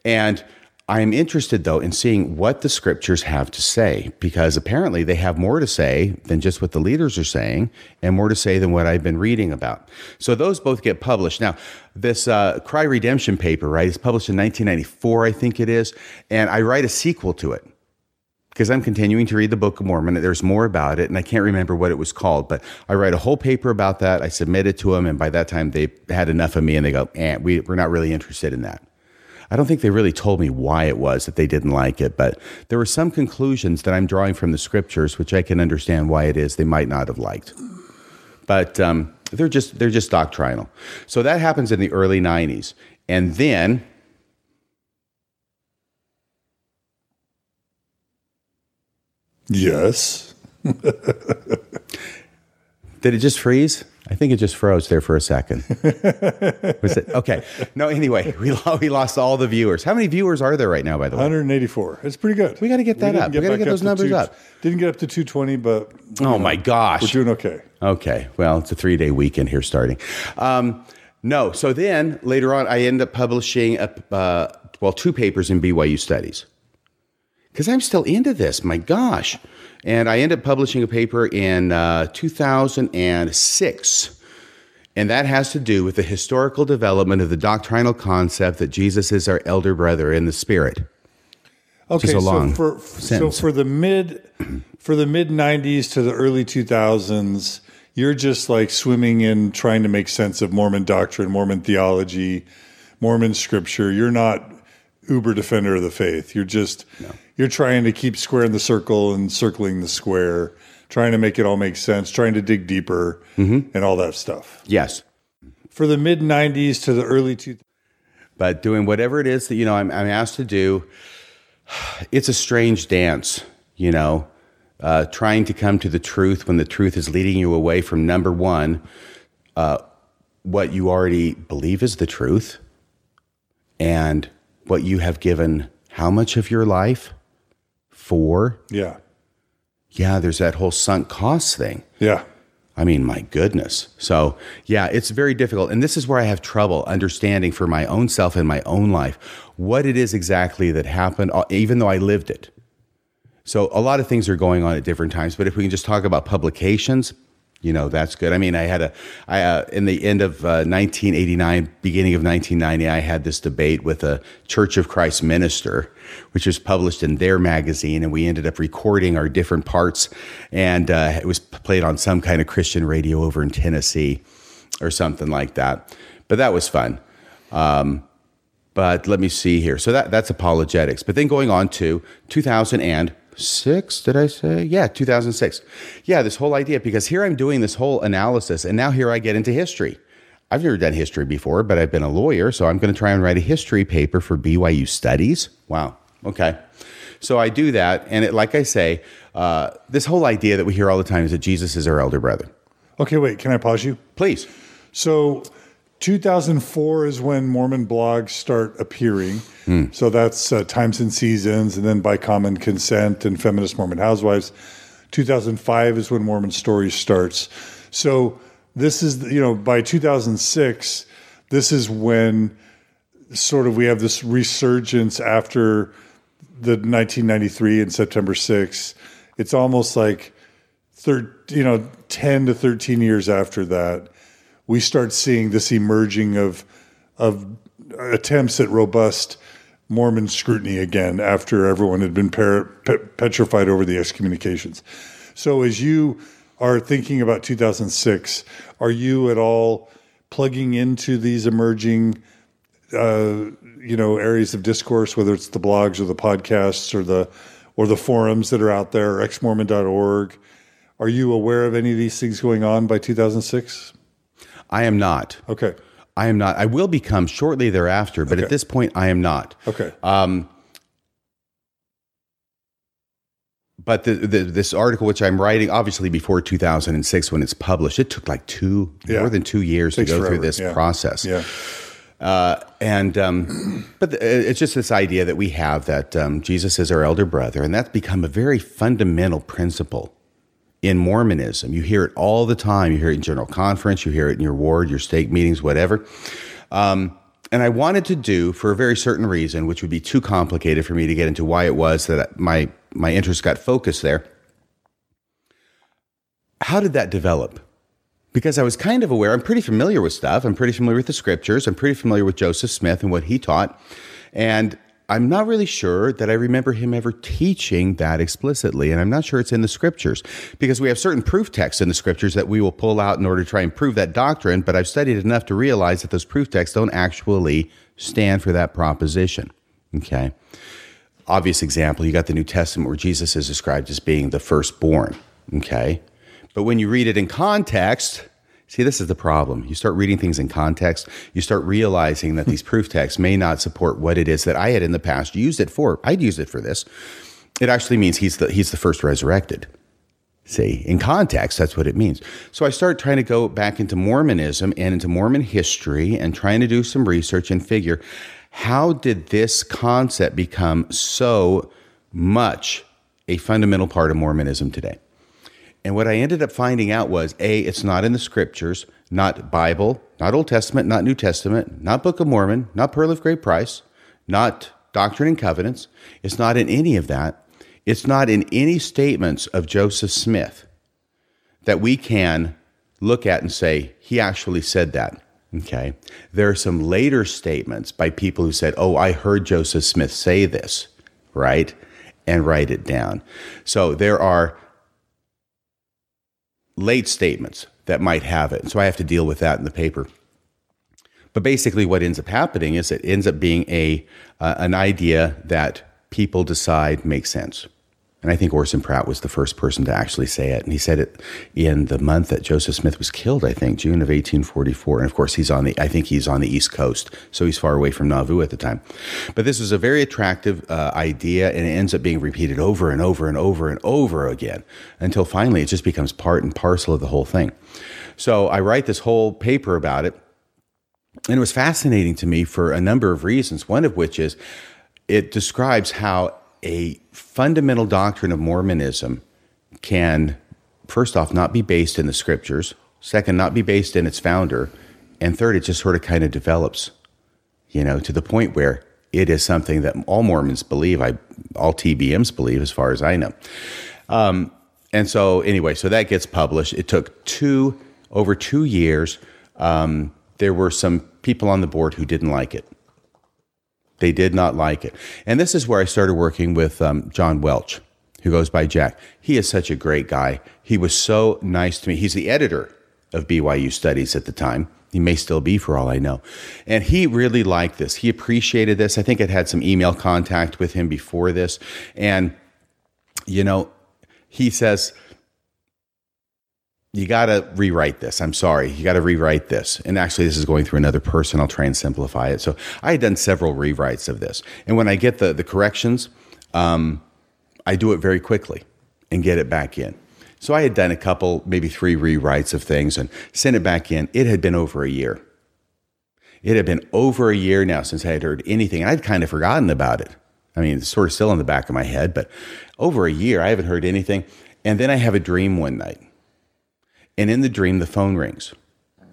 And I'm interested though in seeing what the scriptures have to say because apparently they have more to say than just what the leaders are saying and more to say than what I've been reading about. So those both get published. Now, this uh, Cry Redemption paper, right, is published in 1994, I think it is, and I write a sequel to it because I'm continuing to read the Book of Mormon. There's more about it, and I can't remember what it was called, but I write a whole paper about that. I submit it to them, and by that time they had enough of me, and they go, eh, we, we're not really interested in that. I don't think they really told me why it was that they didn't like it, but there were some conclusions that I'm drawing from the scriptures, which I can understand why it is they might not have liked. But um, they're just they're just doctrinal. So that happens in the early '90s, and then Yes. did it just freeze? I think it just froze there for a second. Was it okay? No. Anyway, we we lost all the viewers. How many viewers are there right now? By the way, 184. It's pretty good. We gotta get that up. We gotta get those to numbers two- up. Didn't get up to 220, but oh my gosh, we're doing okay. Okay. Well, it's a three day weekend here starting. Um, no. So then later on, I end up publishing a, uh, well two papers in BYU studies because I'm still into this. My gosh. And I ended up publishing a paper in uh, 2006. And that has to do with the historical development of the doctrinal concept that Jesus is our elder brother in the spirit. Okay, so for so for the mid for the mid 90s to the early 2000s, you're just like swimming in trying to make sense of Mormon doctrine, Mormon theology, Mormon scripture. You're not uber defender of the faith. You're just you're trying to keep square in the circle and circling the square, trying to make it all make sense, trying to dig deeper Mm-hmm. and all that stuff. Yes. For the mid 90s to the early 2000s, but doing whatever it is that you know I'm, I'm asked to do it's a strange dance you know uh, trying to come to the truth when the truth is leading you away from number one uh, what you already believe is the truth and what you have given how much of your life for yeah. yeah there's that whole sunk cost thing Yeah. I mean, my goodness. So, yeah, it's very difficult. And this is where I have trouble understanding for my own self and my own life what it is exactly that happened, uh, even though I lived it. So, a lot of things are going on at different times. But if we can just talk about publications, you know, that's good. I mean, I had a, I, uh, in the end of uh, 1989, beginning of 1990, I had this debate with a Church of Christ minister, which was published in their magazine. And we ended up recording our different parts. And uh, it was played on some kind of Christian radio over in Tennessee or something like that. But that was fun. Um, but let me see here. So that that's apologetics. But then going on to 2006, did I say? Yeah, 2006. Yeah, this whole idea because here I'm doing this whole analysis and now here I get into history. I've never done history before, but I've been a lawyer, so I'm going to try and write a history paper for BYU Studies. Wow. Okay. So I do that, and it, like I say, uh, this whole idea that we hear all the time is that Jesus is our elder brother. Okay, wait, can I pause you? Please. So 2004 is when Mormon blogs start appearing. So that's uh, Times and Seasons, and then by common consent and Feminist Mormon Housewives. 2005 is when Mormon Stories starts. So this is, you know, by 2006, this is when sort of we have this resurgence after the 1993 and September 6th. It's almost like thir- you know 10 to 13 years after that we start seeing this emerging of of attempts at robust Mormon scrutiny again after everyone had been pe- petrified over the excommunications. So, as you are thinking about 2006, are you at all plugging into these emerging, uh, you know, areas of discourse, whether it's the blogs or the podcasts or the or the forums that are out there, exmormon.org? Are you aware of any of these things going on by 2006? I am not. Okay. I am not. I will become shortly thereafter, but Okay. at this point, I am not. Okay. Um, but the, the, this article, which I'm writing, obviously before 2006 when it's published, it took like two, Yeah. more than two years to go forever, through this yeah. process. yeah. Uh, and um, but the, it's just this idea that we have that um, Jesus is our elder brother, and that's become a very fundamental principle in Mormonism. You hear it all the time. You hear it in general conference. You hear it in your ward, your stake meetings, whatever. Um, and I wanted to do for a very certain reason, which would be too complicated for me to get into why it was that my my interest got focused there. How did that develop? because I was kind of aware, I'm pretty familiar with stuff. I'm pretty familiar with the scriptures. I'm pretty familiar with Joseph Smith and what he taught. And I'm not really sure that I remember him ever teaching that explicitly. And I'm not sure it's in the scriptures because we have certain proof texts in the scriptures that we will pull out in order to try and prove that doctrine. But I've studied enough to realize that those proof texts don't actually stand for that proposition. Okay. Obvious example, you got the New Testament where Jesus is described as being the firstborn. Okay. But when you read it in context, see, this is the problem. You start reading things in context, you start realizing that hmm. these proof texts may not support what it is that I had in the past used it for. I'd used it for this. It actually means he's the, he's the first resurrected. See, in context, that's what it means. So I start trying to go back into Mormonism and into Mormon history and trying to do some research and figure how did this concept become so much a fundamental part of Mormonism today? And what I ended up finding out was A, it's not in the scriptures, not Bible, not Old Testament, not New Testament, not Book of Mormon, not Pearl of Great Price, not Doctrine and Covenants. It's not in any of that. It's not in any statements of Joseph Smith that we can look at and say, he actually said that. Okay. There are some later statements by people who said, oh, I heard Joseph Smith say this, right? And write it down. So there are late statements that might have it. So I have to deal with that in the paper. But basically, what ends up happening is it ends up being a uh, an idea that people decide makes sense. And I think Orson Pratt was the first person to actually say it. And he said it in the month that Joseph Smith was killed, I think, June of 1844. And of course, he's on the, I think he's on the East Coast. So he's far away from Nauvoo at the time. But this was a very attractive uh, idea. And it ends up being repeated over and over and over and over again until finally it just becomes part and parcel of the whole thing. So I write this whole paper about it. And it was fascinating to me for a number of reasons, one of which is it describes how a fundamental doctrine of Mormonism can, first off, not be based in the scriptures, second, not be based in its founder, and third, it just sort of kind of develops, you know, to the point where it is something that all Mormons believe, I, all TBMs believe, as far as I know. Um, and so, anyway, so that gets published. It took two, over two years. Um, there were some people on the board who didn't like it. They did not like it. And this is where I started working with um, John Welch, who goes by Jack. He is such a great guy. He was so nice to me. He's the editor of BYU Studies at the time. He may still be for all I know. And he really liked this. He appreciated this. I think I'd had some email contact with him before this. And, you know, he says, you got to rewrite this. I'm sorry. You got to rewrite this. And actually, this is going through another person. I'll try and simplify it. So I had done several rewrites of this. And when I get the, the corrections, um, I do it very quickly and get it back in. So I had done a couple, maybe three rewrites of things and sent it back in. It had been over a year. It had been over a year now since I had heard anything. And I'd kind of forgotten about it. I mean, it's sort of still in the back of my head, but over a year, I haven't heard anything. And then I have a dream one night. And in the dream, the phone rings.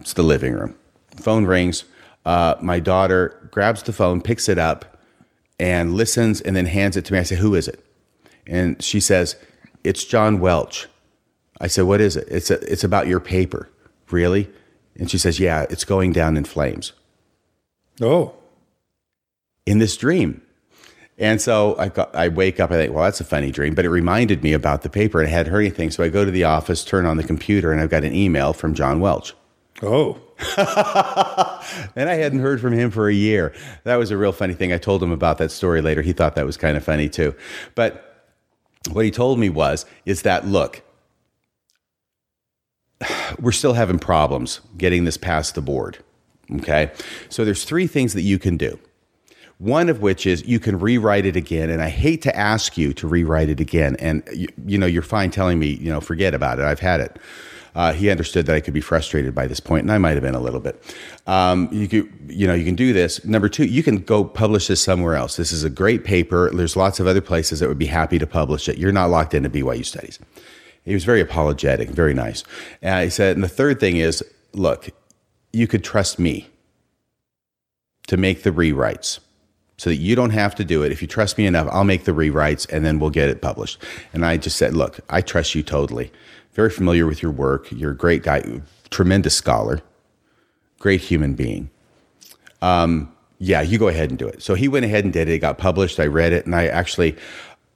It's the living room. Phone rings. Uh, my daughter grabs the phone, picks it up, and listens, and then hands it to me. I say, Who is it? And she says, It's John Welch. I said, What is it? It's, a, it's about your paper. Really? And she says, Yeah, it's going down in flames Oh, in this dream. And so I, got, I wake up, I think, well, that's a funny dream, but it reminded me about the paper and I hadn't heard anything. So I go to the office, turn on the computer, and I've got an email from John Welch. oh, And I hadn't heard from him for a year. That was a real funny thing. I told him about that story later. He thought that was kind of funny too. But what he told me was, is that look, we're still having problems getting this past the board. Okay. So there's three things that you can do. One of which is you can rewrite it again. And I hate to ask you to rewrite it again. And you, you know, you're fine telling me, you know, forget about it. I've had it. Uh, he understood that I could be frustrated by this point, and I might have been a little bit. Um, you could, you know, you can do this. Number two, you can go publish this somewhere else. This is a great paper. There's lots of other places that would be happy to publish it. You're not locked into BYU studies. He was very apologetic, very nice. And he said, and the third thing is, look, you could trust me to make the rewrites so that you don't have to do it. If you trust me enough, I'll make the rewrites and then we'll get it published. And I just said, look, I trust you totally. Very familiar with your work. You're a great guy, tremendous scholar, great human being. Um, yeah, you go ahead and do it. So he went ahead and did it. It got published. I read it, and I actually,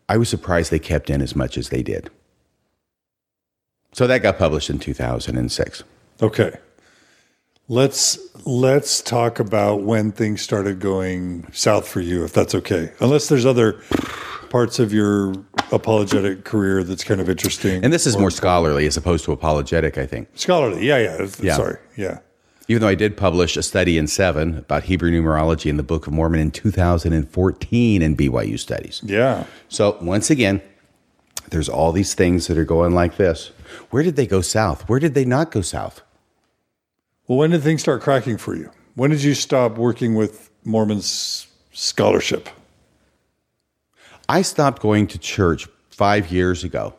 I was surprised they kept in as much as they did. So that got published in 2006. okay. Let's let's talk about when things started going south for you, if that's okay. Unless there's other parts of your apologetic career that's kind of interesting. And this is or more scholarly as opposed to apologetic, I think. scholarly. Yeah, yeah. Yeah. Sorry. Yeah. Even though I did publish a study in seven about Hebrew numerology in the Book of Mormon in 2014 in BYU Studies. Yeah. So once again, there's all these things that are going like this. Where did they go south? Where did they not go south? Well, when did things start cracking for you? When did you stop working with Mormons scholarship? I stopped going to church five years ago.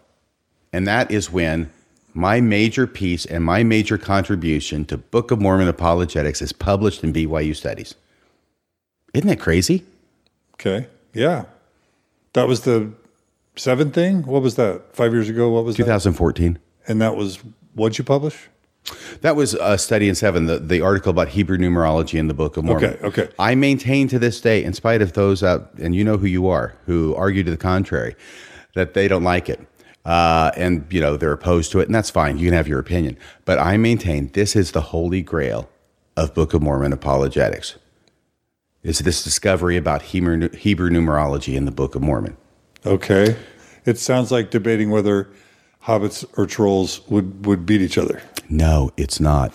And that is when my major piece and my major contribution to Book of Mormon apologetics is published in BYU Studies. Isn't that crazy? Okay. Yeah. That was the seven thing? What was that? Five years ago? What was that? 2014. And that was what'd you publish? That was a study in seven, the, the article about Hebrew numerology in the Book of Mormon. Okay, okay. I maintain to this day, in spite of those out, and you know who you are, who argue to the contrary, that they don't like it. Uh, and, you know, they're opposed to it, and that's fine. You can have your opinion. But I maintain this is the holy grail of Book of Mormon apologetics. Is this discovery about Hebrew, Hebrew numerology in the Book of Mormon? Okay. It sounds like debating whether hobbits or trolls would, would beat each other. No, it's not.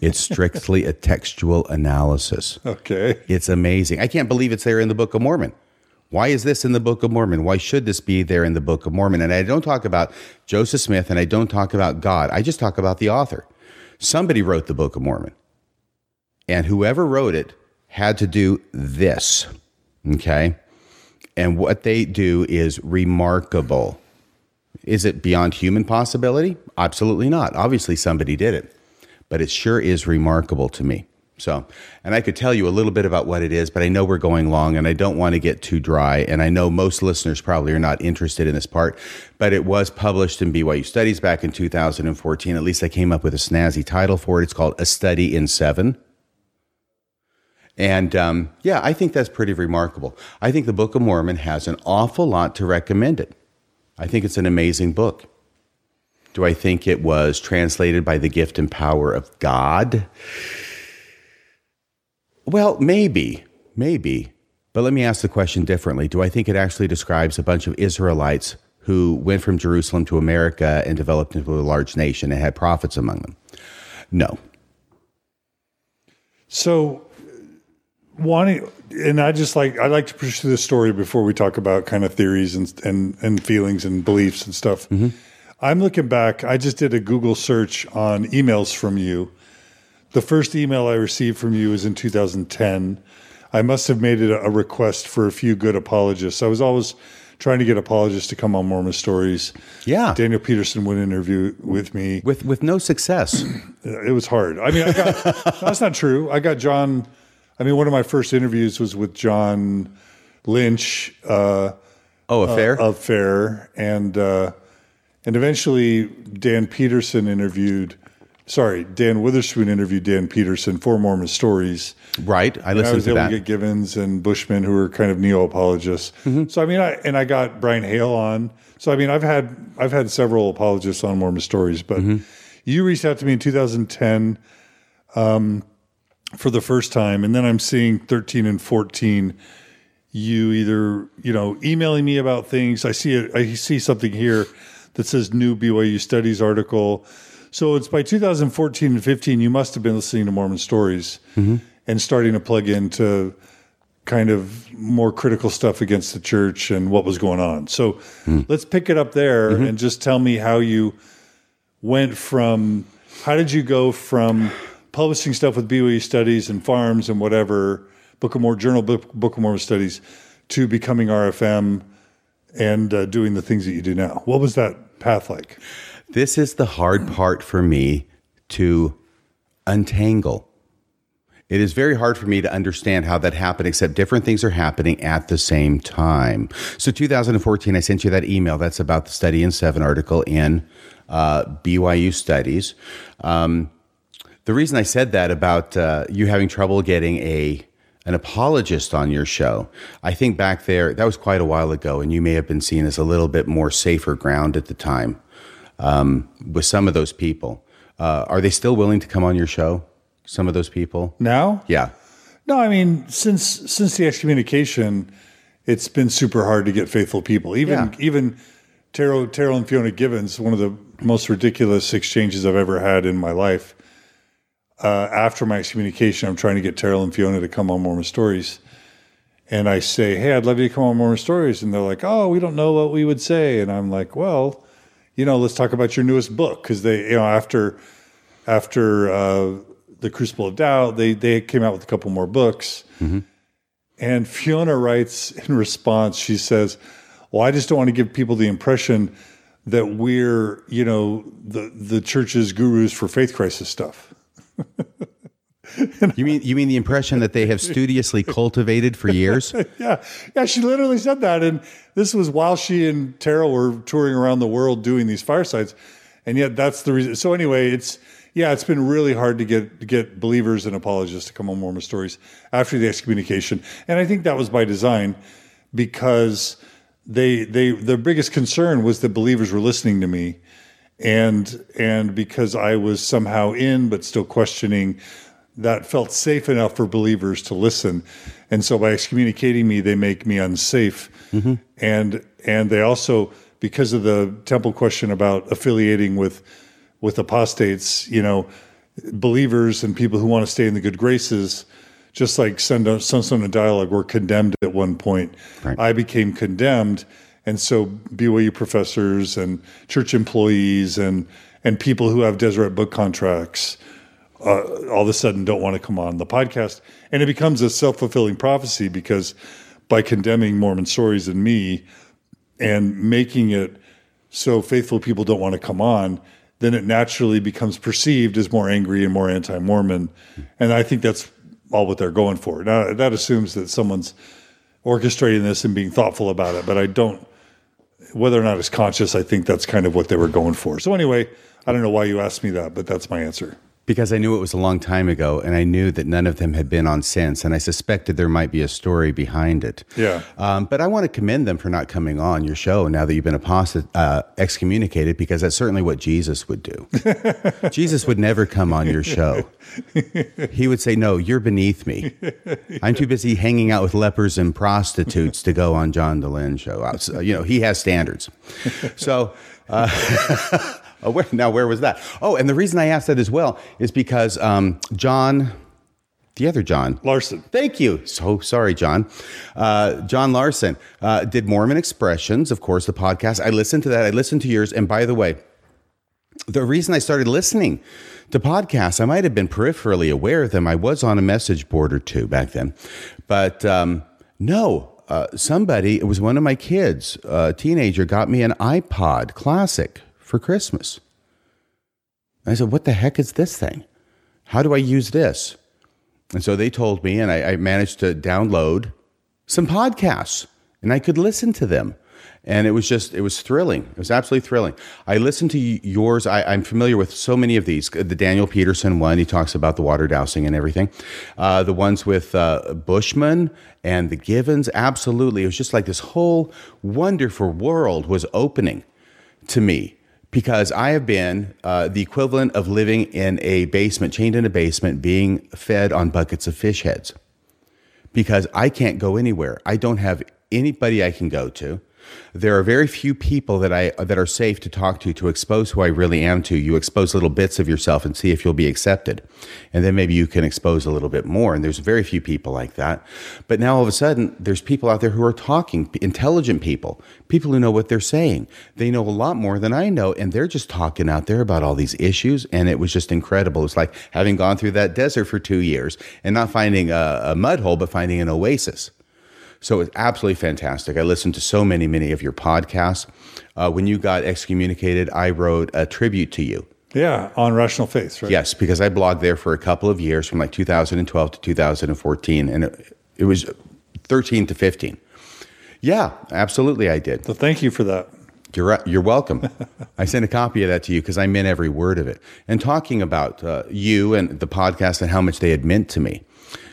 it's strictly a textual analysis. Okay. It's amazing. I can't believe it's there in the Book of Mormon. Why is this in the Book of Mormon? Why should this be there in the Book of Mormon? And I don't talk about Joseph Smith and I don't talk about God. I just talk about the author. Somebody wrote the Book of Mormon. And whoever wrote it had to do this. Okay. And what they do is remarkable. Is it beyond human possibility? Absolutely not. Obviously, somebody did it, but it sure is remarkable to me. So, and I could tell you a little bit about what it is, but I know we're going long and I don't want to get too dry. And I know most listeners probably are not interested in this part, but it was published in BYU Studies back in 2014. At least I came up with a snazzy title for it. It's called A Study in Seven. And um, yeah, I think that's pretty remarkable. I think the Book of Mormon has an awful lot to recommend it. I think it's an amazing book. Do I think it was translated by the gift and power of God? Well, maybe, maybe. But let me ask the question differently. Do I think it actually describes a bunch of Israelites who went from Jerusalem to America and developed into a large nation and had prophets among them? No. So, wanting, and I just like I like to pursue this story before we talk about kind of theories and and and feelings and beliefs and stuff. Mm-hmm. I'm looking back. I just did a Google search on emails from you. The first email I received from you was in 2010. I must have made it a request for a few good apologists. I was always trying to get apologists to come on Mormon Stories. Yeah. Daniel Peterson would interview with me. With, with no success. It was hard. I mean, I got, that's not true. I got John. I mean, one of my first interviews was with John Lynch uh, Oh, affair? FAIR, and uh, and eventually Dan Peterson interviewed sorry, Dan Witherspoon interviewed Dan Peterson for Mormon Stories. Right. I And I listened was to able that. to get Givens and Bushman, who are kind of neo apologists. Mm-hmm. So I mean, I and I got Brian Hale on. So I mean, I've had I've had several apologists on Mormon Stories, but Mm-hmm. you reached out to me in 2010 um, for the first time, and then I'm seeing 13 and 14. You either you know emailing me about things. I see it. I see something here that says new BYU Studies article. So it's by 2014 and 15. You must have been listening to Mormon Stories mm-hmm. and starting to plug into kind of more critical stuff against the church and what was going on. So hmm. let's pick it up there mm-hmm. and just tell me how you went from how did you go from publishing stuff with BYU Studies and FARMS and whatever Book of Mormon Journal Book, Book of Mormon Studies to becoming RFM and uh, doing the things that you do now. What was that path like? This is the hard part for me to untangle. It is very hard for me to understand how that happened, except different things are happening at the same time. So, 2014, I sent you that email. That's about the Study in Seven article in uh, BYU Studies. Um, the reason I said that about uh, you having trouble getting a an apologist on your show, I think back there that was quite a while ago, and you may have been seen as a little bit more safer ground at the time um, with some of those people. Uh, are they still willing to come on your show? Some of those people? Now? Yeah. No, I mean since since the excommunication, it's been super hard to get faithful people. Even Yeah. even Terrell Terrell and Fiona Givens, one of the most ridiculous exchanges I've ever had in my life. Uh, after my excommunication, I'm trying to get Terrell and Fiona to come on Mormon Stories, and I say, "Hey, I'd love you to come on Mormon Stories," and they're like, "Oh, we don't know what we would say," and I'm like, "Well, you know, let's talk about your newest book. Because they, you know, after after uh, the Crucible of Doubt, they they came out with a couple more books, and Fiona writes in response, she says, "Well, I just don't want to give people the impression that we're, you know, the the church's gurus for faith crisis stuff." You mean you mean the impression that they have studiously cultivated for years? Yeah, yeah, she literally said that, and this was while she and Terrell were touring around the world doing these firesides, and yet that's the reason. So anyway, it's yeah, it's been really hard to get to get believers and apologists to come on Mormon Stories after the excommunication, and I think that was by design because they they their biggest concern was that believers were listening to me, and and because I was somehow in but still questioning that felt safe enough for believers to listen. And so by excommunicating me, they make me unsafe. Mm-hmm. And and they also, because of the temple question about affiliating with with apostates, you know, believers and people who want to stay in the good graces, just like Sun- Sunstone and Dialogue were condemned at one point. Right. I became condemned. And so BYU professors and church employees and and people who have Deseret book contracts uh, all of a sudden don't want to come on the podcast. And it becomes a self fulfilling prophecy because by condemning Mormon stories and me and making it so faithful people don't want to come on, then it naturally becomes perceived as more angry and more anti Mormon. And I think that's all what they're going for. Now, that assumes that someone's orchestrating this and being thoughtful about it, but I don't. Whether or not it's conscious, I think that's kind of what they were going for. So, anyway, I don't know why you asked me that, but that's my answer. Because I knew it was a long time ago, and I knew that none of them had been on since, and I suspected there might be a story behind it. Yeah. Um, but I want to commend them for not coming on your show now that you've been apostate, uh, excommunicated, because that's certainly what Jesus would do. Jesus would never come on your show. He would say, "No, you're beneath me. I'm too busy hanging out with lepers and prostitutes to go on John Dehlin show." So, you know, he has standards. So. Uh, Oh, where, now, where was that? Oh, and the reason I asked that as well is because um, John, the other John, Larson. Thank you. So sorry, John. Uh, John Larson uh, did Mormon Expressions, of course, the podcast. I listened to that. I listened to yours. And by the way, the reason I started listening to podcasts, I might have been peripherally aware of them. I was on a message board or two back then. But um, no, uh, somebody, it was one of my kids, a teenager, got me an iPod Classic for Christmas. I said, What the heck is this thing? How do I use this? And so they told me, and I, I managed to download some podcasts and I could listen to them. and it was just it was thrilling. It was absolutely thrilling. I listened to yours. I, I'm familiar with so many of these. The Daniel Peterson one, he talks about the water dowsing and everything. Uh, the ones with uh, Bushman and the Givens, absolutely. It was just like this whole wonderful world was opening to me because I have been uh, the equivalent of living in a basement, chained in a basement, being fed on buckets of fish heads because I can't go anywhere. I don't have anybody I can go to. There are very few people that I that are safe to talk to to expose who I really am to. You expose little bits of yourself and see if you'll be accepted, and then maybe you can expose a little bit more. And there's very few people like that. But now all of a sudden, there's people out there who are talking, intelligent people, people who know what they're saying. They know a lot more than I know, and they're just talking out there about all these issues. And it was just incredible. It's like having gone through that desert for two years and not finding a, a mud hole, but finding an oasis. So it's absolutely fantastic. I listened to so many, many of your podcasts. Uh, when you got excommunicated, I wrote a tribute to you. Yeah, on Rational Faith, right? Yes, because I blogged there for a couple of years from like 2012 to 2014, and it, it was 13 to 15. Yeah, absolutely, I did. So thank you for that. You're, you're welcome. I sent a copy of that to you because I meant every word of it. And talking about uh, you and the podcast and how much they had meant to me.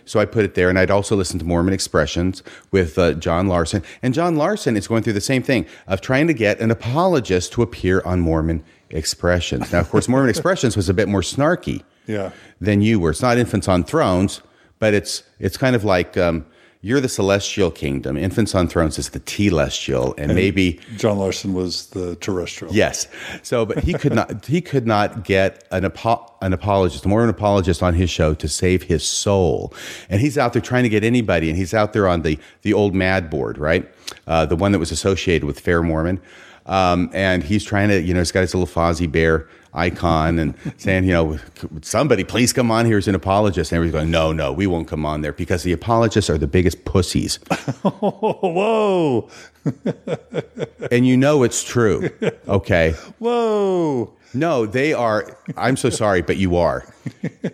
So I put it there, and I'd also listen to Mormon Expressions with uh, John Larson. And John Larson is going through the same thing of trying to get an apologist to appear on Mormon Expressions. Now, of course, Mormon Expressions was a bit more snarky Yeah. than you were. It's not Infants on Thrones, but it's it's kind of like um, you're the celestial kingdom. Infants on Thrones is the telestial, and maybe John Larson was the terrestrial. Yes. So, but he could not. He could not get an apo- an apologist, more an apologist on his show to save his soul. And he's out there trying to get anybody. And he's out there on the the old Mad board, right? Uh, the one that was associated with Fair Mormon. Um, and he's trying to, you know, he's got his little Fozzie Bear icon and saying, you know, somebody please come on here as an apologist. And everybody's going, no, no, we won't come on there because the apologists are the biggest pussies. Whoa. and you know it's true. Okay. Whoa. No, they are. I'm so sorry, but you are.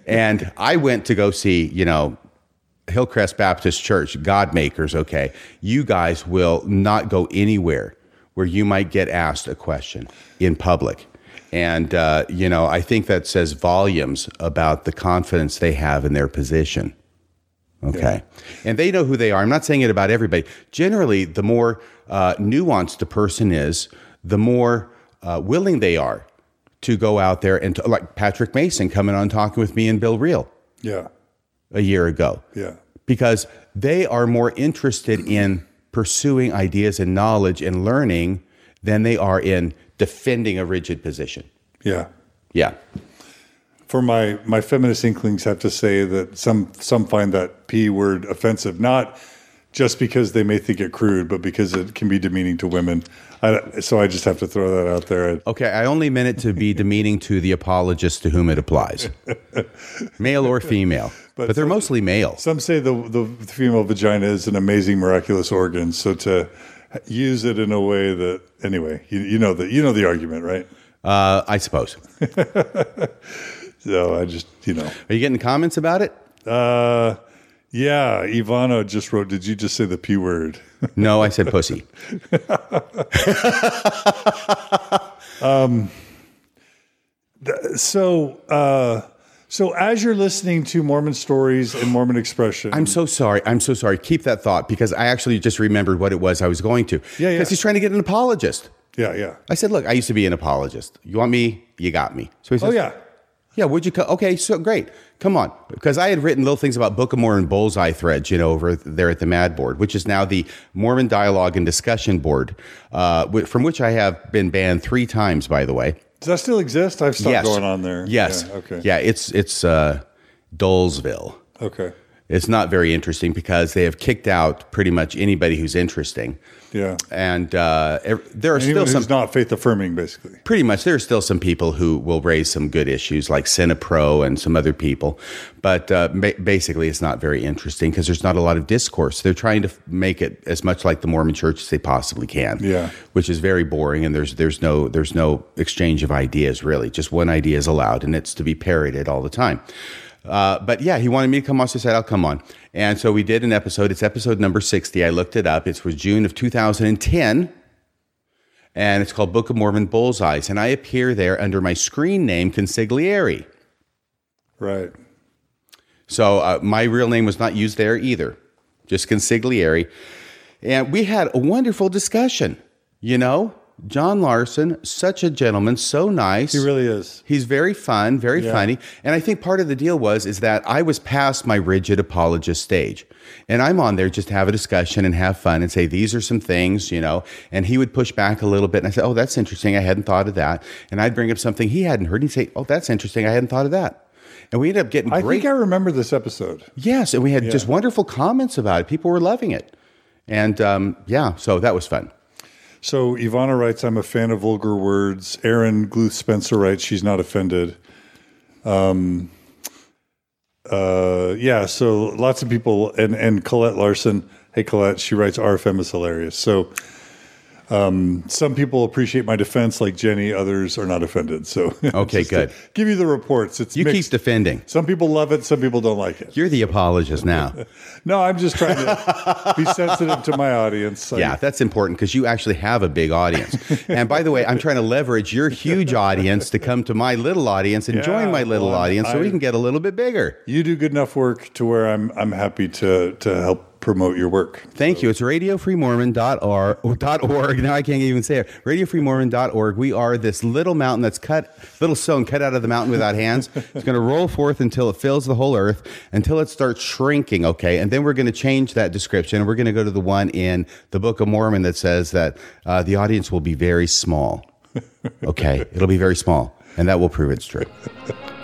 And I went to go see, you know, Hillcrest Baptist Church, God Makers. Okay. You guys will not go anywhere where you might get asked a question in public. And, uh, you know, I think that says volumes about the confidence they have in their position. Okay. And they know who they are. I'm not saying it about everybody. Generally, the more uh, nuanced a person is, the more uh, willing they are to go out there and, to, like Patrick Mason coming on talking with me and Bill Reel. Yeah. a year ago, Yeah. because they are more interested in pursuing ideas and knowledge and learning than they are in defending a rigid position. Yeah. Yeah. For my my feminist inklings have to say that some some find that p word offensive, not just because they may think it crude, but because it can be demeaning to women. I, so I just have to throw that out there. Okay, I only meant it to be demeaning to the apologist to whom it applies, male or female, but, they're mostly male. Some say the the female vagina is an amazing, miraculous organ. So to use it in a way that anyway, you, you know the you know the argument, right? Uh, I suppose. So I just you know, Are you getting comments about it? uh, yeah. Ivano just wrote. Did you just say the p word? No, I said pussy. um So, uh, so as you're listening to Mormon stories and Mormon expression, I'm so sorry. I'm so sorry. Keep that thought because I actually just remembered what it was I was going to. Yeah, yeah. Because he's trying to get an apologist. yeah, yeah. I said, look, I used to be an apologist. You want me? You got me. So he says, Oh yeah, Yeah, would you? Co- okay, so great. Come on, because I had written little things about Book of Mormon bullseye threads, you know, over there at the Mad Board, which is now the Mormon Dialogue and Discussion Board, uh, from which I have been banned three times, by the way. Does that still exist? I've stopped yes, going on there. Yes. Yeah, okay. Yeah, it's it's uh, Dolesville. Okay. It's not very interesting because they have kicked out pretty much anybody who's interesting, Yeah. and uh, there are Anyone still who's some not faith affirming, basically. pretty much there are still some people who will raise some good issues like Cinepro and some other people but uh, ba- basically it's not very interesting because there's not a lot of discourse they're trying to make it as much like the mormon church as they possibly can Yeah. which is very boring and there's there's no there's no exchange of ideas really just one idea is allowed and it's to be parroted all the time uh, but yeah, he wanted me to come on. So I said, I'll come on. And so we did an episode. It's episode number 60. I looked it up. It was June of 2010. and it's called Book of Mormon Bullseyes, and I appear there under my screen name Consigliere. Right. So uh, my real name was not used there either, just Consigliere. And we had a wonderful discussion. You know, John Larson, such a gentleman, so nice. He really is. He's very fun, very Yeah. funny. And I think part of the deal was is that I was past my rigid apologist stage. And I'm on there just to have a discussion and have fun and say, these are some things, you know. And he would push back a little bit. And I said, oh, that's interesting. I hadn't thought of that. And I'd bring up something he hadn't heard. And he'd say, oh, that's interesting. I hadn't thought of that. And we ended up getting I great. think I remember this episode. yes. And we had just wonderful comments about it. People were loving it. And um, yeah, so that was fun. So Ivana writes, I'm a fan of vulgar words. Aaron Gluth Spencer writes, she's not offended. Um, uh, yeah, so lots of people, and, and Colette Larson, hey Colette, she writes, RFM is hilarious. So um, some people appreciate my defense, like Jenny, others are not offended. So Okay, good. give you the reports. It's You mixed. keep defending. some people love it, some people don't like it. You're the apologist now. No, I'm just trying to be sensitive to my audience. I- Yeah, that's important because you actually have a big audience. and by the way, I'm trying to leverage your huge audience to come to my little audience and join my little well, audience so we can get a little bit bigger. you do good enough work to where I'm I'm happy to to help promote your work. Thank you. It's radiofreemormon.org. Now I can't even say it. Radiofreemormon.org. We are this little mountain that's cut, little stone cut out of the mountain without hands. It's going to roll forth until it fills the whole earth, until it starts shrinking, okay? And then we're going to change that description. We're going to go to the one in the Book of Mormon that says that uh, the audience will be very small. Okay? It'll be very small. And that will prove it's true.